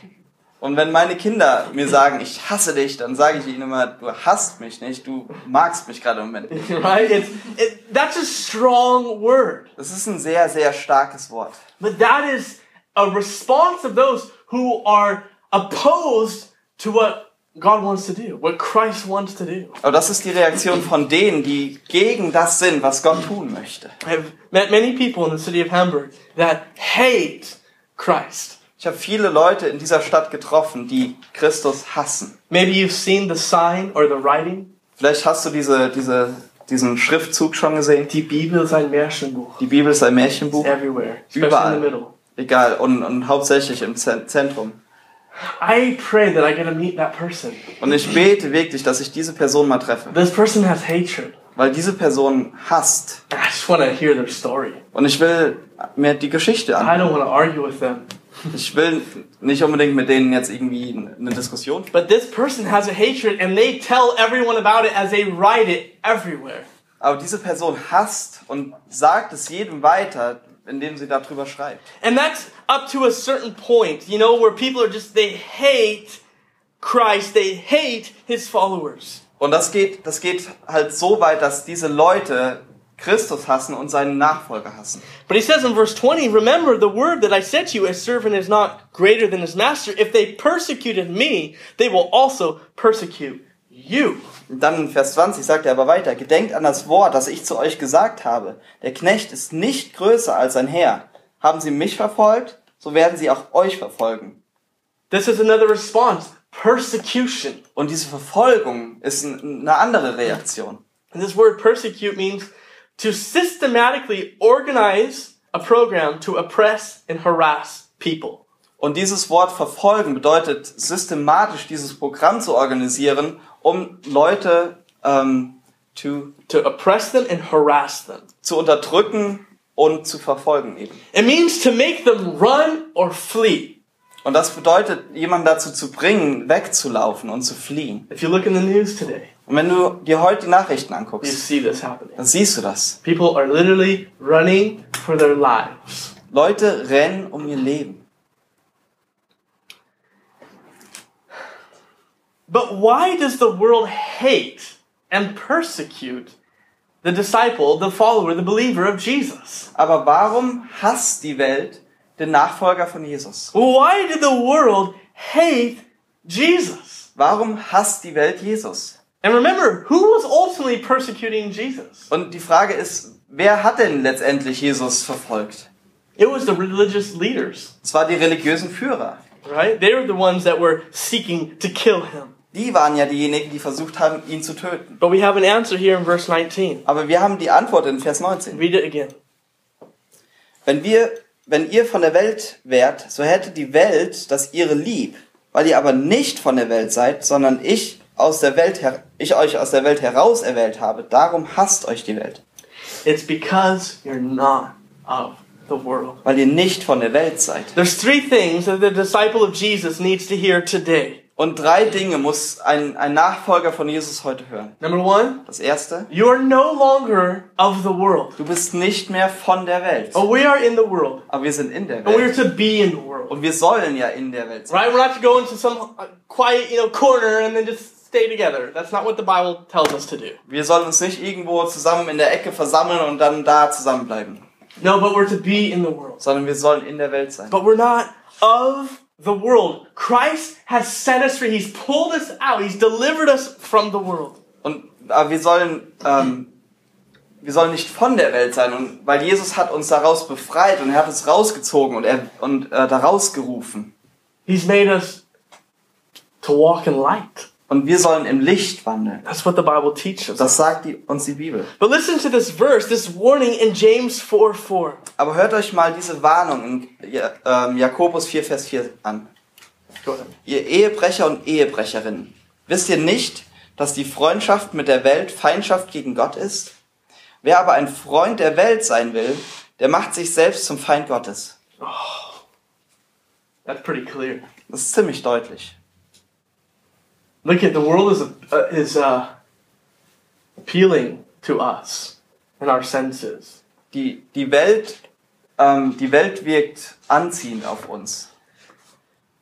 Und wenn meine Kinder mir sagen, ich hasse dich, dann sage ich ihnen immer, du hasst mich nicht, du magst mich gerade im Moment right? It's, it, that's a strong word. Das ist ein sehr, sehr starkes Wort. But that is a response of those who are opposed to what God wants to do, what Christ wants to do. Aber das ist die Reaktion von denen, die gegen das sind, was Gott tun möchte. I've met many people in the city of Hamburg that hate Christ. Ich habe viele Leute in dieser Stadt getroffen, die Christus hassen. Maybe you've seen the sign or the writing. Vielleicht hast du diese, diese, diesen Schriftzug schon gesehen. Die Bibel ist ein Märchenbuch. Die Bibel ist ein Märchenbuch. Everywhere, especially Überall. Egal, und, und hauptsächlich im Zen- Zentrum. I pray that I get to meet that person. Und ich bete wirklich, dass ich diese Person mal treffe. This person has hatred. Weil diese Person hasst. I just want to hear their story. Und ich will mir die Geschichte I an. don't want to argue with them. Ich will nicht unbedingt mit denen jetzt irgendwie eine Diskussion. But this person has a hatred and they tell everyone about it as they write it everywhere. Aber diese Person hasst und sagt es jedem weiter, indem sie darüber schreibt. And that's up to a certain point, you know, where people are just, they hate Christ, they hate his followers. Und das geht, das geht halt so weit, dass diese Leute Christus hassen und seinen Nachfolger hassen. But he says in verse 20, Remember the word that I said to you, a servant is not greater than his master. If they persecuted me, they will also persecute you. Und dann in Vers 20 sagt er aber weiter, gedenkt an das Wort, das ich zu euch gesagt habe. Der Knecht ist nicht größer als sein Herr. Haben sie mich verfolgt, so werden sie auch euch verfolgen. This is another response persecution. Und diese Verfolgung ist ein- eine andere Reaktion. And this word persecute means to systematically organize a program to oppress and harass people. Und dieses Wort verfolgen bedeutet systematisch dieses Programm zu organisieren, um Leute ähm, to, To oppress them and harass them. zu unterdrücken und zu verfolgen eben. It means to make them run or flee. Und das bedeutet, jemanden dazu zu bringen, wegzulaufen und zu fliehen. If you look in the news today, Und wenn du dir heute die Nachrichten you anguckst, see this happening. dann siehst du das. People are literally running for their lives. Leute rennen um ihr Leben. But why does the world hate and persecute the disciple, the follower, the believer of Jesus? Aber warum hasst die Welt den Nachfolger von Jesus? Why did the world hate Jesus? Warum hasst die Welt Jesus? And remember, who was ultimately persecuting Jesus? Und die Frage ist, wer hat denn letztendlich Jesus verfolgt? It was the religious leaders, Es war die religiösen Führer. right? They were the ones that were seeking to kill him. Die waren ja diejenigen, die versucht haben, ihn zu töten. But we have an answer here in verse 19. Aber wir haben die Antwort in Vers 19. Read it again. Wenn wir, wenn ihr von der Welt wärt, so hätte die Welt das ihre lieb. Weil ihr aber nicht von der Welt seid, sondern ich aus der Welt her, ich euch aus der Welt heraus erwählt habe. Darum hasst euch die Welt. It's because you're not of the world. Weil ihr nicht von der Welt seid. There's three things that the disciple of Jesus needs to hear today. Und drei Dinge muss ein, ein Nachfolger von Jesus heute hören. Number one, Das erste, you are no longer of the world. du bist nicht mehr von der Welt. Oh, we are in the world. Aber wir sind in der And we are Welt. to be in the world. Und wir sollen ja in der Welt sein. Right? We're not to go into some uh, quiet, you know, corner and then just stay together. That's not what the Bible tells us to do. Wir sollen uns nicht irgendwo zusammen in der Ecke versammeln und dann da zusammenbleiben. No, but we're to be in the world. Sondern wir sollen in der Welt sein. But we're not of the world. Christ has set us free. He's pulled us out. He's delivered us from the world. Und aber wir sollen, ähm, wir sollen nicht von der Welt sein. Und weil Jesus hat uns daraus befreit und er hat uns rausgezogen und er und äh, daraus gerufen. He's made us to walk in light. Und wir sollen im Licht wandeln. That's what the Bible teaches. Das sagt die, uns die Bibel. But listen to this verse, this warning in James 4 4. Aber hört euch mal diese Warnung in ähm, Jakobus 4, Vers 4 an. Ihr Ehebrecher und Ehebrecherinnen, wisst ihr nicht, dass die Freundschaft mit der Welt Feindschaft gegen Gott ist? Wer aber ein Freund der Welt sein will, der macht sich selbst zum Feind Gottes. That's pretty clear. Das ist ziemlich deutlich. Look at the world is uh, is uh, appealing to us and our senses. Die, die, Welt, ähm, die Welt wirkt anziehend auf uns.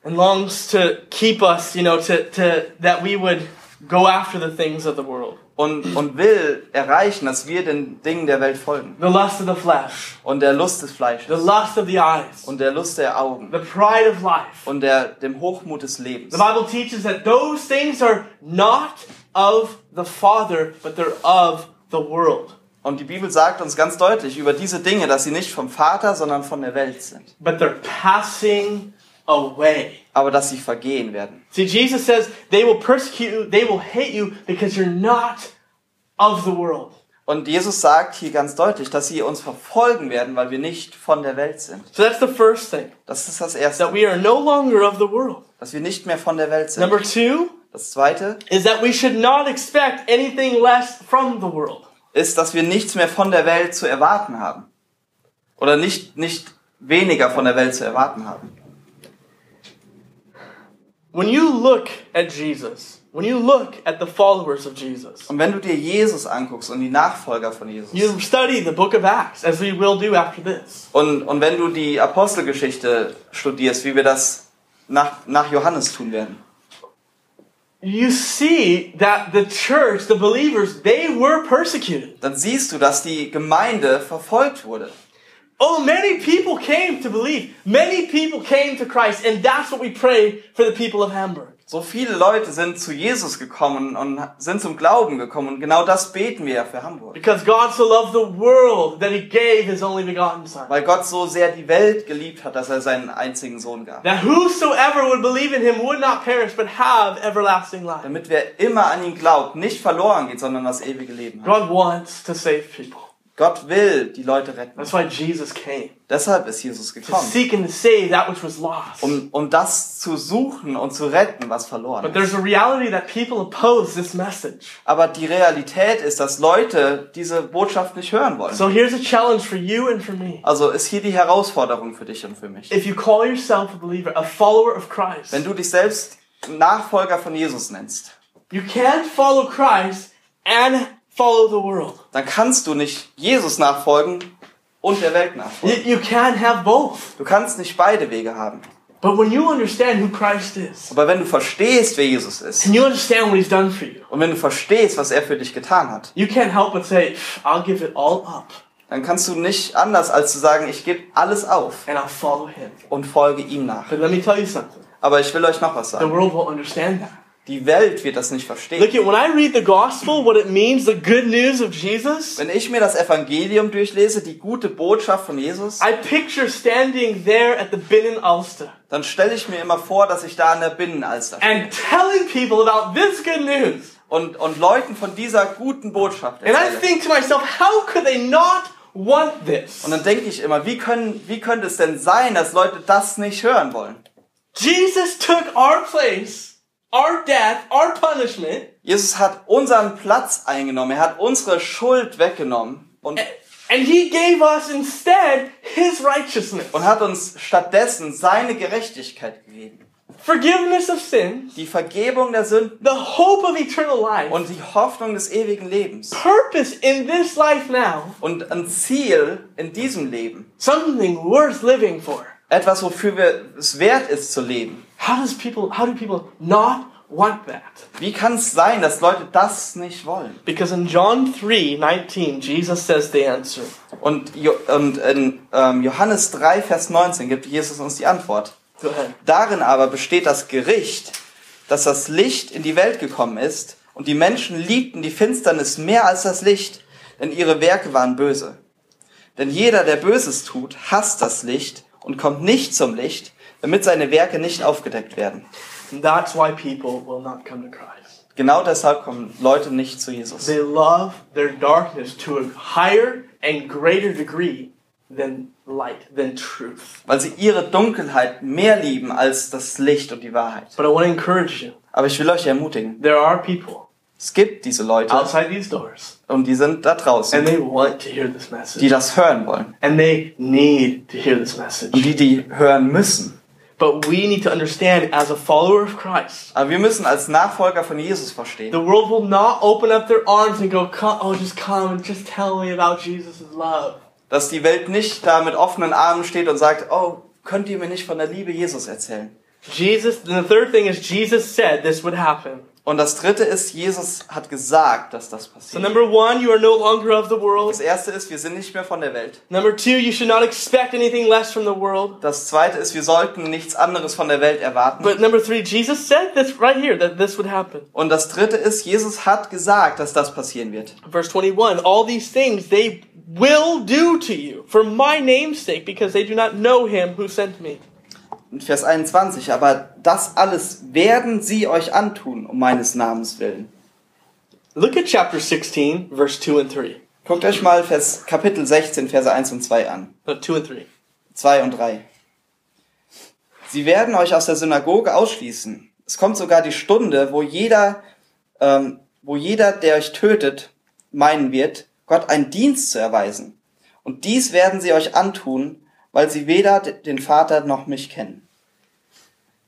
and longs to keep us, you know, to, to that we would go after the things of the world. Und, und will erreichen, dass wir den Dingen der Welt folgen. The lust of the flesh, Und der Lust des the Fleisches. lust of the eyes, Und der Lust der Augen. the pride of life. Und der, dem Hochmut des Lebens. The Bible teaches that those things are not of the Father, but they're of the world. Und die Bibel sagt uns ganz deutlich über diese Dinge, dass sie nicht vom Vater, sondern von der Welt sind. But they're passing away. Aber dass sie vergehen werden. See, Jesus says they will persecute you, they will hate you because you're not of the world. Und Jesus sagt hier ganz deutlich, dass sie uns verfolgen werden, weil wir nicht von der Welt sind. So that's the first thing, Das ist das that Erste, we are no longer of the world. dass wir nicht mehr von der Welt sind. Number two, Das Zweite is that we should not expect anything less from the world. ist, dass wir nichts mehr von der Welt zu erwarten haben. Oder nicht, nicht weniger von der Welt zu erwarten haben. When you look at Jesus, when you look at the followers of Jesus, Und wenn du dir Jesus anguckst und die Nachfolger von Jesus you study the book of Acts, as we will do after this. und, und wenn du die Apostelgeschichte studierst, wie wir das nach, nach Johannes tun werden, you see that the church, the believers, they were persecuted. dann siehst du, dass die Gemeinde verfolgt wurde. Oh, many people came to believe. Many people came to Christ, and that's what we pray for the people of Hamburg. So viele Leute sind zu Jesus gekommen und sind zum Glauben gekommen und genau das beten wir ja für Hamburg. Because God so loved the world that he gave his only begotten Son. Weil Gott so sehr die Welt geliebt hat, dass er seinen einzigen Sohn gab. That whosoever would believe in him would not perish but have everlasting life. Damit wer immer an ihn glaubt, nicht verloren geht, sondern das ewige Leben hat. God wants to save people. Gott will die Leute retten. That's why Jesus came. Deshalb ist Jesus To gekommen. seek and to save that which was lost. Um, um das zu suchen und zu retten, was verloren But ist. there's a reality that people oppose this message. Aber die Realität ist, dass Leute diese Botschaft nicht hören wollen. So here's a challenge for you and for me. Also ist hier die Herausforderung für dich und für mich. If you call yourself a believer, a follower of Christ, Wenn du dich selbst Nachfolger von Jesus nennst, you can't follow Christ and follow the world. dann kannst du nicht Jesus nachfolgen und der Welt You, nachfolgen. you can't have both. Du kannst nicht beide Wege haben. But when you understand who Christ is, Aber wenn du verstehst, wer Jesus ist and you understand what he's done for you, und wenn du verstehst, was er für dich getan hat, you can't help but say, "Pff, I'll give it all up dann kannst du nicht anders als zu sagen, ich gebe alles auf and I'll follow him. und folge ihm nach. But let me tell you something. Aber ich will euch noch was The sagen. world won't understand that. Die Welt wird das nicht verstehen. Look at when I read the gospel, what it means, the good news of Jesus. Wenn ich mir das Evangelium durchlese, die gute Botschaft von Jesus, I picture standing there at the Binnen dann stelle ich mir immer vor, dass ich da an der Binnenalster stehe and telling people about this good news. und, und Leuten von dieser guten Botschaft And I think to myself, how could they not want this? Und dann denke ich immer, wie, können, wie könnte es denn sein, dass Leute das nicht hören wollen? Jesus took our place, our death, our punishment, Jesus hat unseren Platz eingenommen, er hat unsere Schuld weggenommen und, and he gave us instead his righteousness. und hat uns stattdessen seine Gerechtigkeit gegeben. Forgiveness of sins, Die Vergebung der Sünden the hope of eternal life, und die Hoffnung des ewigen Lebens. purpose in this life now, Und ein Ziel in diesem Leben. something worth living for. Etwas, wofür wir es wert ist zu leben. How does people how do people not want that? Wie kann es sein, dass Leute das nicht wollen? Because in John 3, 19, Jesus says the answer. Und, Jo- und in ähm, Johannes 3, Vers 19 gibt Jesus uns die Antwort. Go ahead. Darin aber besteht das Gericht, dass das Licht in die Welt gekommen ist und die Menschen liebten die Finsternis mehr als das Licht, denn ihre Werke waren böse. Denn jeder, der Böses tut, hasst das Licht und kommt nicht zum Licht, damit seine Werke nicht aufgedeckt werden. And that's why people will not come to Christ. Genau deshalb kommen Leute nicht zu Jesus. They love their darkness to a higher and greater degree than light, than truth. Weil sie ihre Dunkelheit mehr lieben als das Licht und die Wahrheit. But I want to encourage you. Aber ich will euch ermutigen, There are people es gibt diese Leute outside these doors, und die sind da and draußen, they want to hear this die message. das hören wollen And they need to hear this message. und die die hören müssen. But we need to understand as a follower of Christ, Aber wir müssen als Nachfolger von Jesus verstehen, the world will not open up their arms and go, "Come- oh, just come and just tell me about Jesus' love. dass die Welt nicht da mit offenen Armen steht und sagt, oh, könnt ihr mir nicht von der Liebe Jesus erzählen? Jesus, and the third thing is Jesus said this would happen. Und das dritte ist, Jesus hat gesagt, dass das So passiert. number one, you are no longer of the world. Das erste ist, wir sind nicht mehr von der Welt. Number two, you should not expect anything less from the world. Das zweite ist, wir sollten nichts anderes von der Welt erwarten. But number three, Jesus said this right here, that this would happen. Und das dritte ist, Jesus hat gesagt, dass das passieren wird. Verse 21, all these things they will do to you for my name's sake, because they do not know him who sent me. Vers 21, aber das alles werden sie euch antun, um meines Namens willen. Look at chapter 16, verse 2 and 3. Guckt euch mal Vers, Kapitel 16, Verse 1 und 2 an. No, 2 and 3. 2 und 3. Sie werden euch aus der Synagoge ausschließen. Es kommt sogar die Stunde, wo jeder, ähm, wo jeder, der euch tötet, meinen wird, Gott einen Dienst zu erweisen. Und dies werden sie euch antun, weil sie weder den Vater noch mich kennen.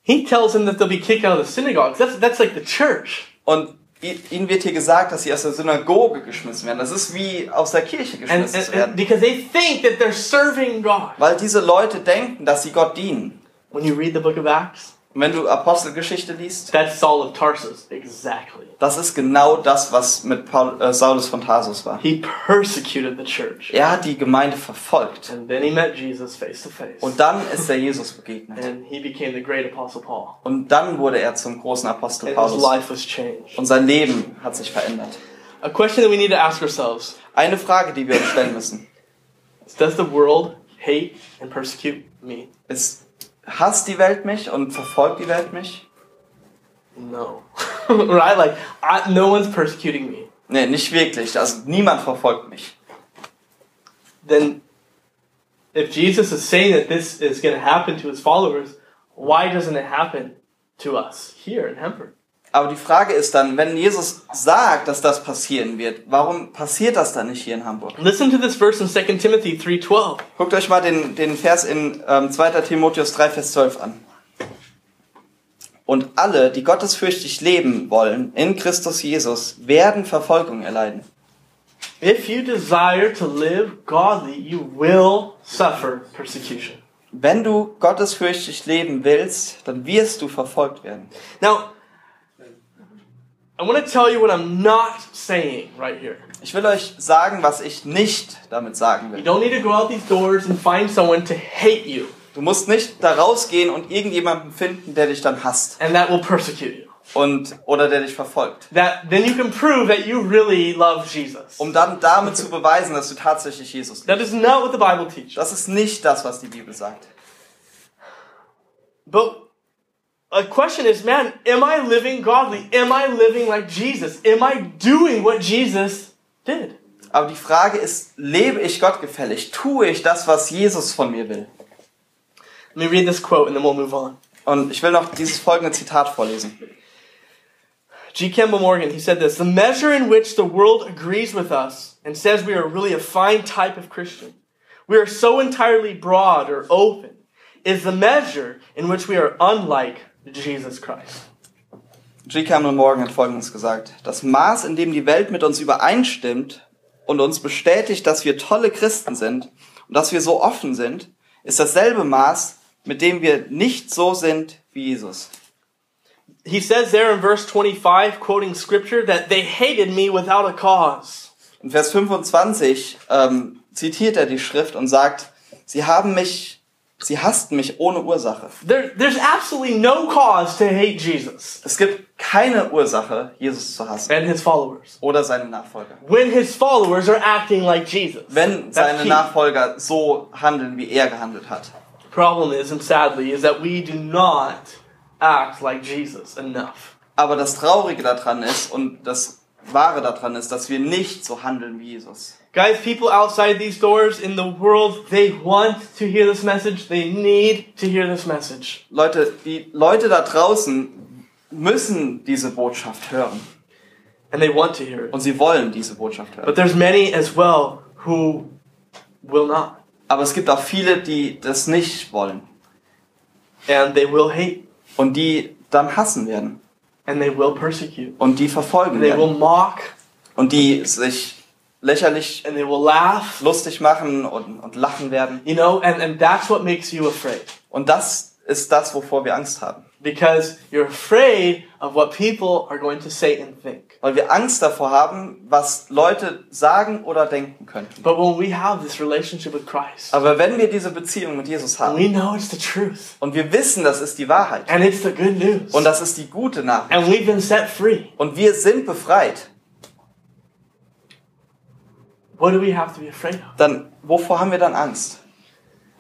He tells them that they'll be kicked out of the synagogues. That's, that's like the church. Und ihnen wird hier gesagt, dass sie aus der Synagoge geschmissen werden. Das ist wie aus der Kirche geschmissen and, and werden. because they think that they're serving God. Weil diese Leute denken, dass sie Gott dienen. When you read the book of Acts, wenn du Apostelgeschichte liest, That's Saul of Tarsus. Exactly. das ist genau das, was mit Paul, äh, Saulus von Tarsus war. He persecuted the church. Er hat die Gemeinde verfolgt. And then he met Jesus face to face. Und dann ist er Jesus begegnet. And he became the great apostle Paul. Und dann wurde er zum großen Apostel And his Paulus. life was changed. Und sein Leben hat sich verändert. A question that we need to ask ourselves Eine Frage, die wir uns stellen müssen, Does the world hate and persecute me? ist, hasst die Welt mich und verfolgt die Welt mich? No. right? Like, I, no one's persecuting me. Nee, nicht wirklich. Also niemand verfolgt mich. Then, if Jesus is saying that this is going to happen to his followers, why doesn't it happen to us here in Hamburg? Aber die Frage ist dann, wenn Jesus sagt, dass das passieren wird, warum passiert das dann nicht hier in Hamburg? Listen to this verse in 2 Timothy 3.12. Guckt euch mal den, den Vers in ähm, 2. Timotheus 3, Vers 12 an. Und alle, die gottesfürchtig leben wollen in Christus Jesus, werden Verfolgung erleiden. If you desire to live godly, you will suffer persecution. Wenn du gottesfürchtig leben willst, dann wirst du verfolgt werden. Now, I want to tell you what I'm not saying right here. Ich will euch sagen, was ich nicht damit sagen You will. don't need to go out these doors and find someone to hate you, Du musst nicht da rausgehen und irgendjemanden finden, der dich dann hasst and that will persecute you. und oder der dich verfolgt, That then you can prove that you really love Jesus. um dann damit zu beweisen, dass du tatsächlich Jesus liebst. That is not what the Bible teaches. Das ist nicht das, was die Bibel sagt. But a question is, man, am I living godly? Am I living like Jesus? Am I doing what Jesus did? Aber die Frage ist, lebe ich gottgefällig? Tue ich das, was Jesus von mir will? Let me read this quote and then we'll move on. Und ich will noch dieses folgende Zitat vorlesen. G. Campbell Morgan, he said this The measure in which the world agrees with us and says we are really a fine type of Christian, we are so entirely broad or open, is the measure in which we are unlike Jesus Christ. G. Campbell Morgan hat folgendes gesagt. Das Maß, in dem die Welt mit uns übereinstimmt und uns bestätigt, dass wir tolle Christen sind und dass wir so offen sind, ist dasselbe Maß, mit dem wir nicht so sind wie Jesus. He says there in verse 25, quoting scripture, that they hated me without a cause. In Vers 25 ähm, zitiert er die Schrift und sagt, sie haben mich, sie hassten mich ohne Ursache. There, there's absolutely no cause to hate Jesus Es gibt keine Ursache, Jesus zu hassen and his followers oder seine Nachfolger. when his followers are acting like Jesus. Wenn seine. Nachfolger so handeln, wie er gehandelt hat. problem is, and sadly, is that we do not act like Jesus enough. Aber das Traurige daran ist und das Wahre daran ist, dass wir nicht so handeln wie Jesus. Guys, people outside these doors in the world, they want to hear this message. They need to hear this message. Leute, die Leute da draußen müssen diese Botschaft hören. And they want to hear it. Und sie wollen diese Botschaft hören. But there's many as well who will not. Aber es gibt auch viele, die das nicht wollen. And they will hate. Und die dann hassen werden. And they will persecute. Und die verfolgen And they will werden. mock. Und die sich lächerlich And they will laugh. lustig machen und, und lachen werden. You know, and, and that's what makes you afraid. Und das ist das, wovor wir Angst haben. Because you're afraid of what people are going to say and think. Weil wir Angst davor haben, was Leute sagen oder denken könnten. But when we have this relationship with Christ, Aber wenn wir diese Beziehung mit Jesus haben we know it's the truth, und wir wissen, das ist die Wahrheit and it's the good news, und das ist die gute Nachricht and we've been set free, und wir sind befreit, what do we have to be afraid of? dann wovor haben wir dann Angst?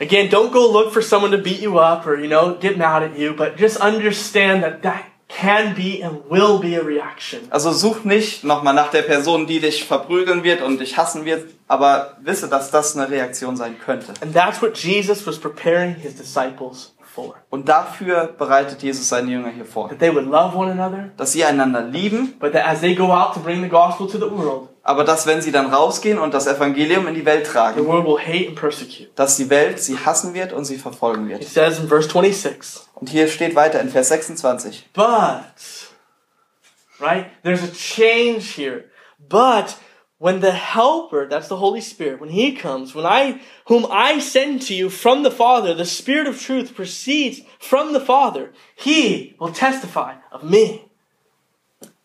Again, don't go look for someone to beat you up or, you know, get mad at you, but just understand that that can be and will be a reaction. Also such nicht nochmal nach der Person, die dich verprügeln wird und dich hassen wird, aber wisse, dass das eine Reaktion sein könnte. And that's what Jesus was preparing his disciples for. Und dafür bereitet Jesus seine Jünger hier vor. That they would love one another, Dass sie einander lieben, but that as they go out to bring the gospel to the world, aber dass wenn sie dann rausgehen und das Evangelium in die Welt the tragen, world will hate and persecute. dass die Welt sie hassen wird und sie verfolgen wird. says in verse 26, Und hier steht weiter in Vers 26. but, right? There's a change here. But when the helper, that's the Holy Spirit, when he comes, when I, whom I send to you from the Father, the Spirit of truth proceeds from the Father, he will testify of me.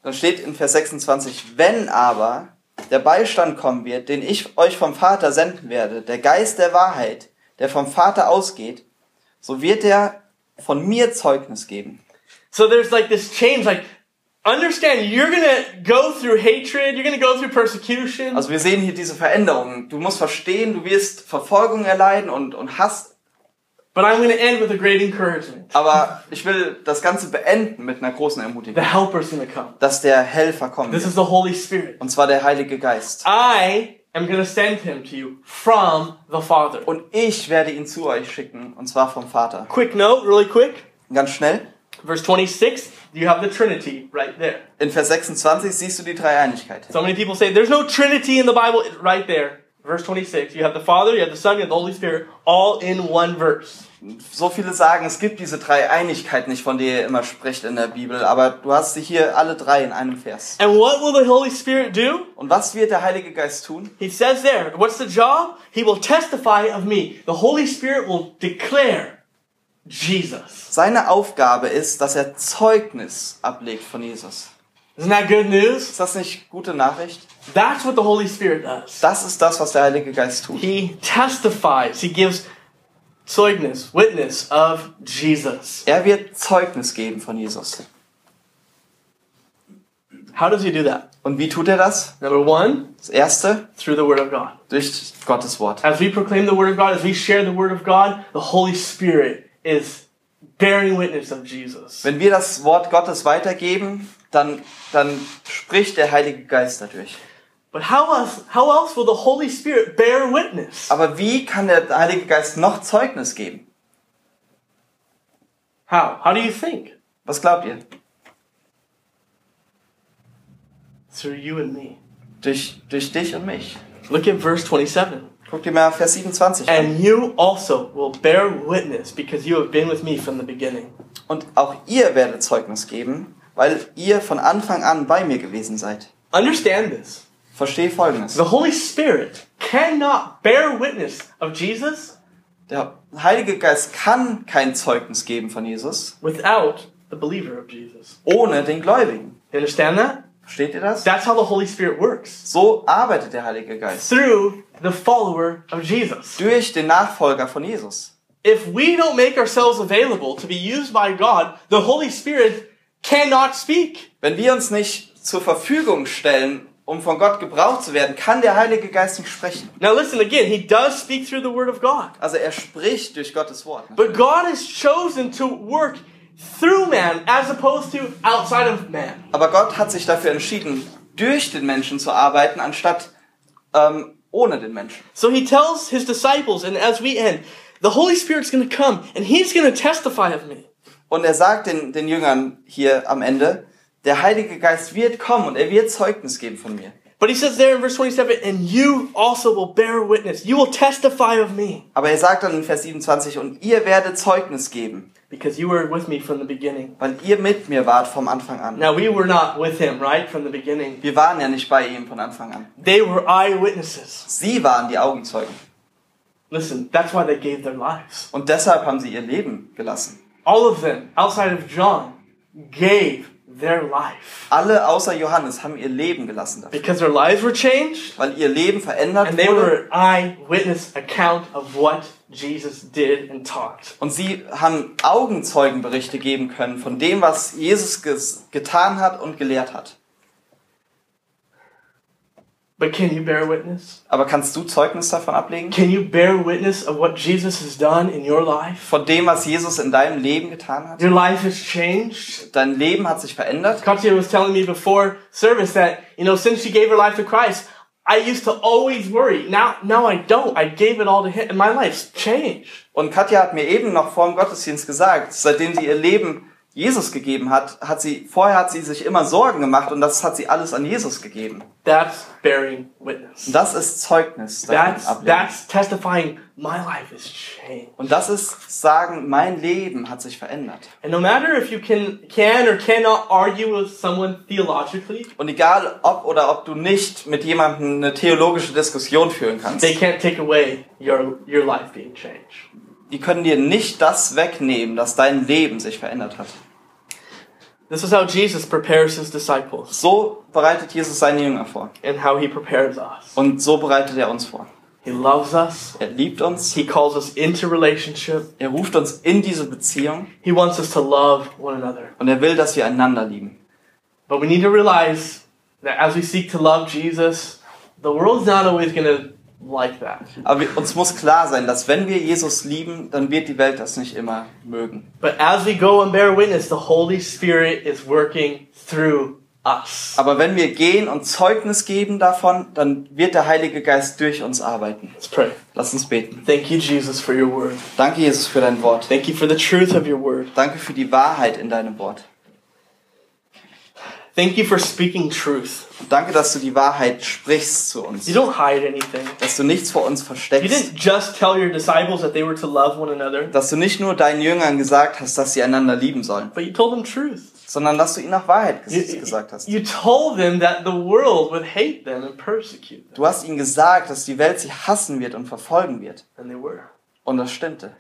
Da steht in Vers 26, wenn aber der Beistand kommen wird, den ich euch vom Vater senden werde, der Geist der Wahrheit, der vom Vater ausgeht, so wird er von mir Zeugnis geben. So there's like this change, like, understand you're gonna go through hatred, you're gonna go through persecution, Also wir sehen hier diese Veränderungen. Du musst verstehen, du wirst Verfolgung erleiden und, und Hass. But I'm gonna end with a great encouragement. Aber ich will das Ganze beenden mit einer großen The Ermutigung, helper's gonna come. dass der Helfer kommen This is the Holy Spirit. Und zwar der Heilige Geist. I am gonna send him to you from the Father. Und ich werde ihn zu euch schicken, und zwar vom Vater. Quick note, really quick. Ganz schnell. Verse 26, you have the Trinity right there. In Vers 26 siehst du die Dreieinigkeit. So many people say there's no Trinity in the Bible. Right there. Verse 26. You have the Father, you have the Son, you have the Holy Spirit, all in one verse. So viele sagen, es gibt diese Dreieinigkeit nicht, von der ihr immer spricht in der Bibel, aber du hast sie hier alle drei in einem Vers. And what will the Holy Spirit do? Und was wird der Heilige Geist tun? He says there, what's the job? He will testify of me. The Holy Spirit will declare Jesus. Seine Aufgabe ist, dass er Zeugnis ablegt von Jesus. Isn't that good news? Ist das nicht gute Nachricht? That's what the Holy Spirit does. Das ist das, was der Heilige Geist tut. He testifies. He gives Zeugnis, witness of Jesus. Er wird Zeugnis geben von Jesus. How does he do that? Und wie tut er das? Number one, Das erste, through the Word of God. durch Gottes Wort. As we proclaim the Word of God, as we share the Word of God, the Holy Spirit is bearing witness of Jesus. Wenn wir das Wort Gottes weitergeben, dann, dann spricht der Heilige Geist dadurch. But how else, how else will the Holy Spirit bear witness? Aber wie kann der Heilige Geist noch Zeugnis geben? How? How do you think? Was glaubt ihr? Through you and me. Durch, durch dich und mich. Look at verse 27. Guck dir mal Vers 27 an. And you also will bear witness because you have been with me from the beginning. Und auch ihr werdet Zeugnis geben, weil ihr von Anfang an bei mir gewesen seid. Understand this. Versteh Folgendes. The Holy Spirit cannot bear witness of Jesus Der Heilige Geist kann kein Zeugnis geben von Jesus without the believer of Jesus. ohne den Gläubigen. You understand that? Versteht ihr das? That's how the Holy Spirit works. So arbeitet der Heilige Geist. Through the follower of Jesus. Durch den Nachfolger von Jesus. If we don't make ourselves available to be used by God, the Holy Spirit cannot speak. Wenn wir uns nicht zur Verfügung stellen, um von Gott gebraucht zu werden, kann der Heilige Geist nicht sprechen. Now listen again, he does speak through the word of God. Also er spricht durch Gottes Wort. But God has chosen to work through man as opposed to outside of man. Aber Gott hat sich dafür entschieden, durch den Menschen zu arbeiten, anstatt ähm, ohne den Menschen. So he tells his disciples, and as we end, the Holy Spirit's going to come and he's going to testify of me. Und er sagt den, den Jüngern hier am Ende, der Heilige Geist wird kommen und er wird Zeugnis geben von mir. But he says there in verse 27, and you also will bear witness. You will testify of me Aber er sagt dann in Vers 27, und ihr werdet Zeugnis geben, because you were with me from the beginning. weil ihr mit mir wart vom Anfang an. Now we were not with him, right? From the beginning. Wir waren ja nicht bei ihm von Anfang an. They were eyewitnesses. Sie waren die Augenzeugen. Listen, that's why they gave their lives. Und deshalb haben sie ihr Leben gelassen. All of them, outside of John, gave their life. Alle außer Johannes haben ihr Leben gelassen dafür. Because their lives were changed, Weil ihr Leben verändert and they wurde. were an eyewitness account of what Jesus did and taught. Und sie haben Augenzeugenberichte geben können von dem, was Jesus getan hat und gelehrt hat. But can you bear witness? Aber kannst du Zeugnis davon ablegen? Can you bear witness of what Jesus has done in your life? Von dem, was Jesus in deinem Leben getan hat? Your life has changed. Dein Leben hat sich verändert. Katya was telling me before service that, you know, since she gave her life to Christ, I used to always worry. Now, now I don't. I gave it all to Him, and my life's changed. Und Katja hat mir eben noch vor dem Gottesdienst gesagt, seitdem sie ihr Lem Jesus gegeben hat, hat sie, vorher hat sie sich immer Sorgen gemacht und das hat sie alles an Jesus gegeben. That's bearing witness. Und das ist Zeugnis. That's that's testifying my life is changed. Und das ist sagen, mein Leben hat sich verändert. And no matter if you can can or cannot argue with someone theologically, Und egal ob oder ob du nicht mit jemandem eine theologische Diskussion führen kannst, they can't take away your your life being changed. die können dir nicht das wegnehmen, dass dein Leben sich verändert hat. This is how Jesus prepares his disciples So bereitet Jesus seine Jünger vor. and how he prepares us. Und so bereitet er uns vor. He loves us. Er liebt uns. He calls us into relationship. Er ruft uns in diese Beziehung. He wants us to love one another. Und er will, dass wir einander lieben. But we need to realize that as we seek to love Jesus, the world's not always going to like that. Aber wir, uns muss klar sein, dass wenn wir Jesus lieben, dann wird die Welt das nicht immer mögen. But as we go and bear witness, the Holy Spirit is working through us. Aber wenn wir gehen und Zeugnis geben davon, dann wird der Heilige Geist durch uns arbeiten. Let's pray. Lass uns beten. Thank you, Jesus, for your word. Danke, Jesus, für dein Wort. Thank you for the truth of your word. Danke für die Wahrheit in deinem Wort. Thank you for speaking truth. Danke, dass du die Wahrheit sprichst zu uns. You don't hide anything. Dass du nichts vor uns You versteckst. didn't just tell your disciples that they were to love one another, Dass du nicht nur deinen Jüngern gesagt hast, dass sie einander lieben sollen, but you told them truth. sondern dass du ihnen auch Wahrheit You, ges gesagt hast. you told them that the world would hate them and persecute them. Du hast ihnen gesagt, dass die Welt sie hassen wird und verfolgen wird. And they were. Und das stimmte.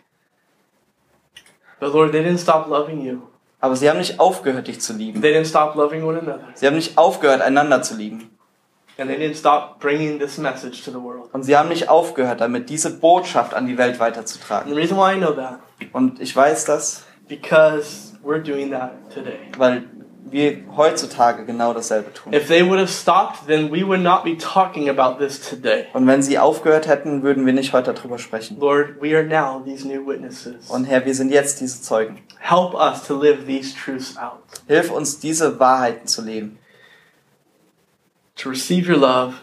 But Lord, they didn't stop loving you. Aber sie haben nicht aufgehört, dich zu lieben. They didn't stop loving one another. Sie haben nicht aufgehört, einander zu lieben. And they didn't stop bringing this message to the world. Und sie haben nicht aufgehört, damit diese Botschaft an die Welt And weiterzutragen. the reason why I know that, Und ich weiß das, because we're doing that today. weil wir heutzutage genau dasselbe tun. If they would have stopped, then we would not be talking about this today. Und wenn sie aufgehört hätten, würden wir nicht heute darüber sprechen. Lord, we are now these new witnesses. Und Herr, wir sind jetzt diese Zeugen. Help us to live these truths out, Hilf uns, diese Wahrheiten zu leben. to receive your love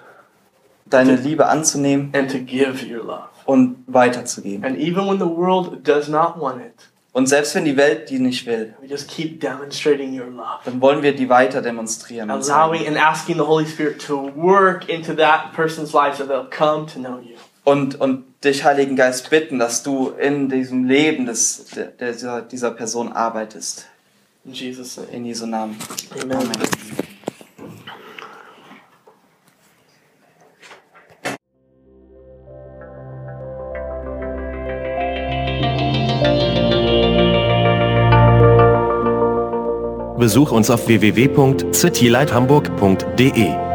Deine Liebe anzunehmen and to give your love. und weiterzugeben. And even when the world does not want it, Und selbst wenn die Welt die nicht will, we just keep demonstrating your love. dann wollen wir die weiter demonstrieren. Und Allowing zeigen. and asking the Holy Spirit to work into that person's life so they'll come to know you. und, und dich, Heiligen Geist, bitten, dass du in diesem Leben des, der, dieser, dieser Person arbeitest. In Jesus' name. In Jesu Namen. Amen. Amen. Besuch uns auf www.citylighthamburg.de.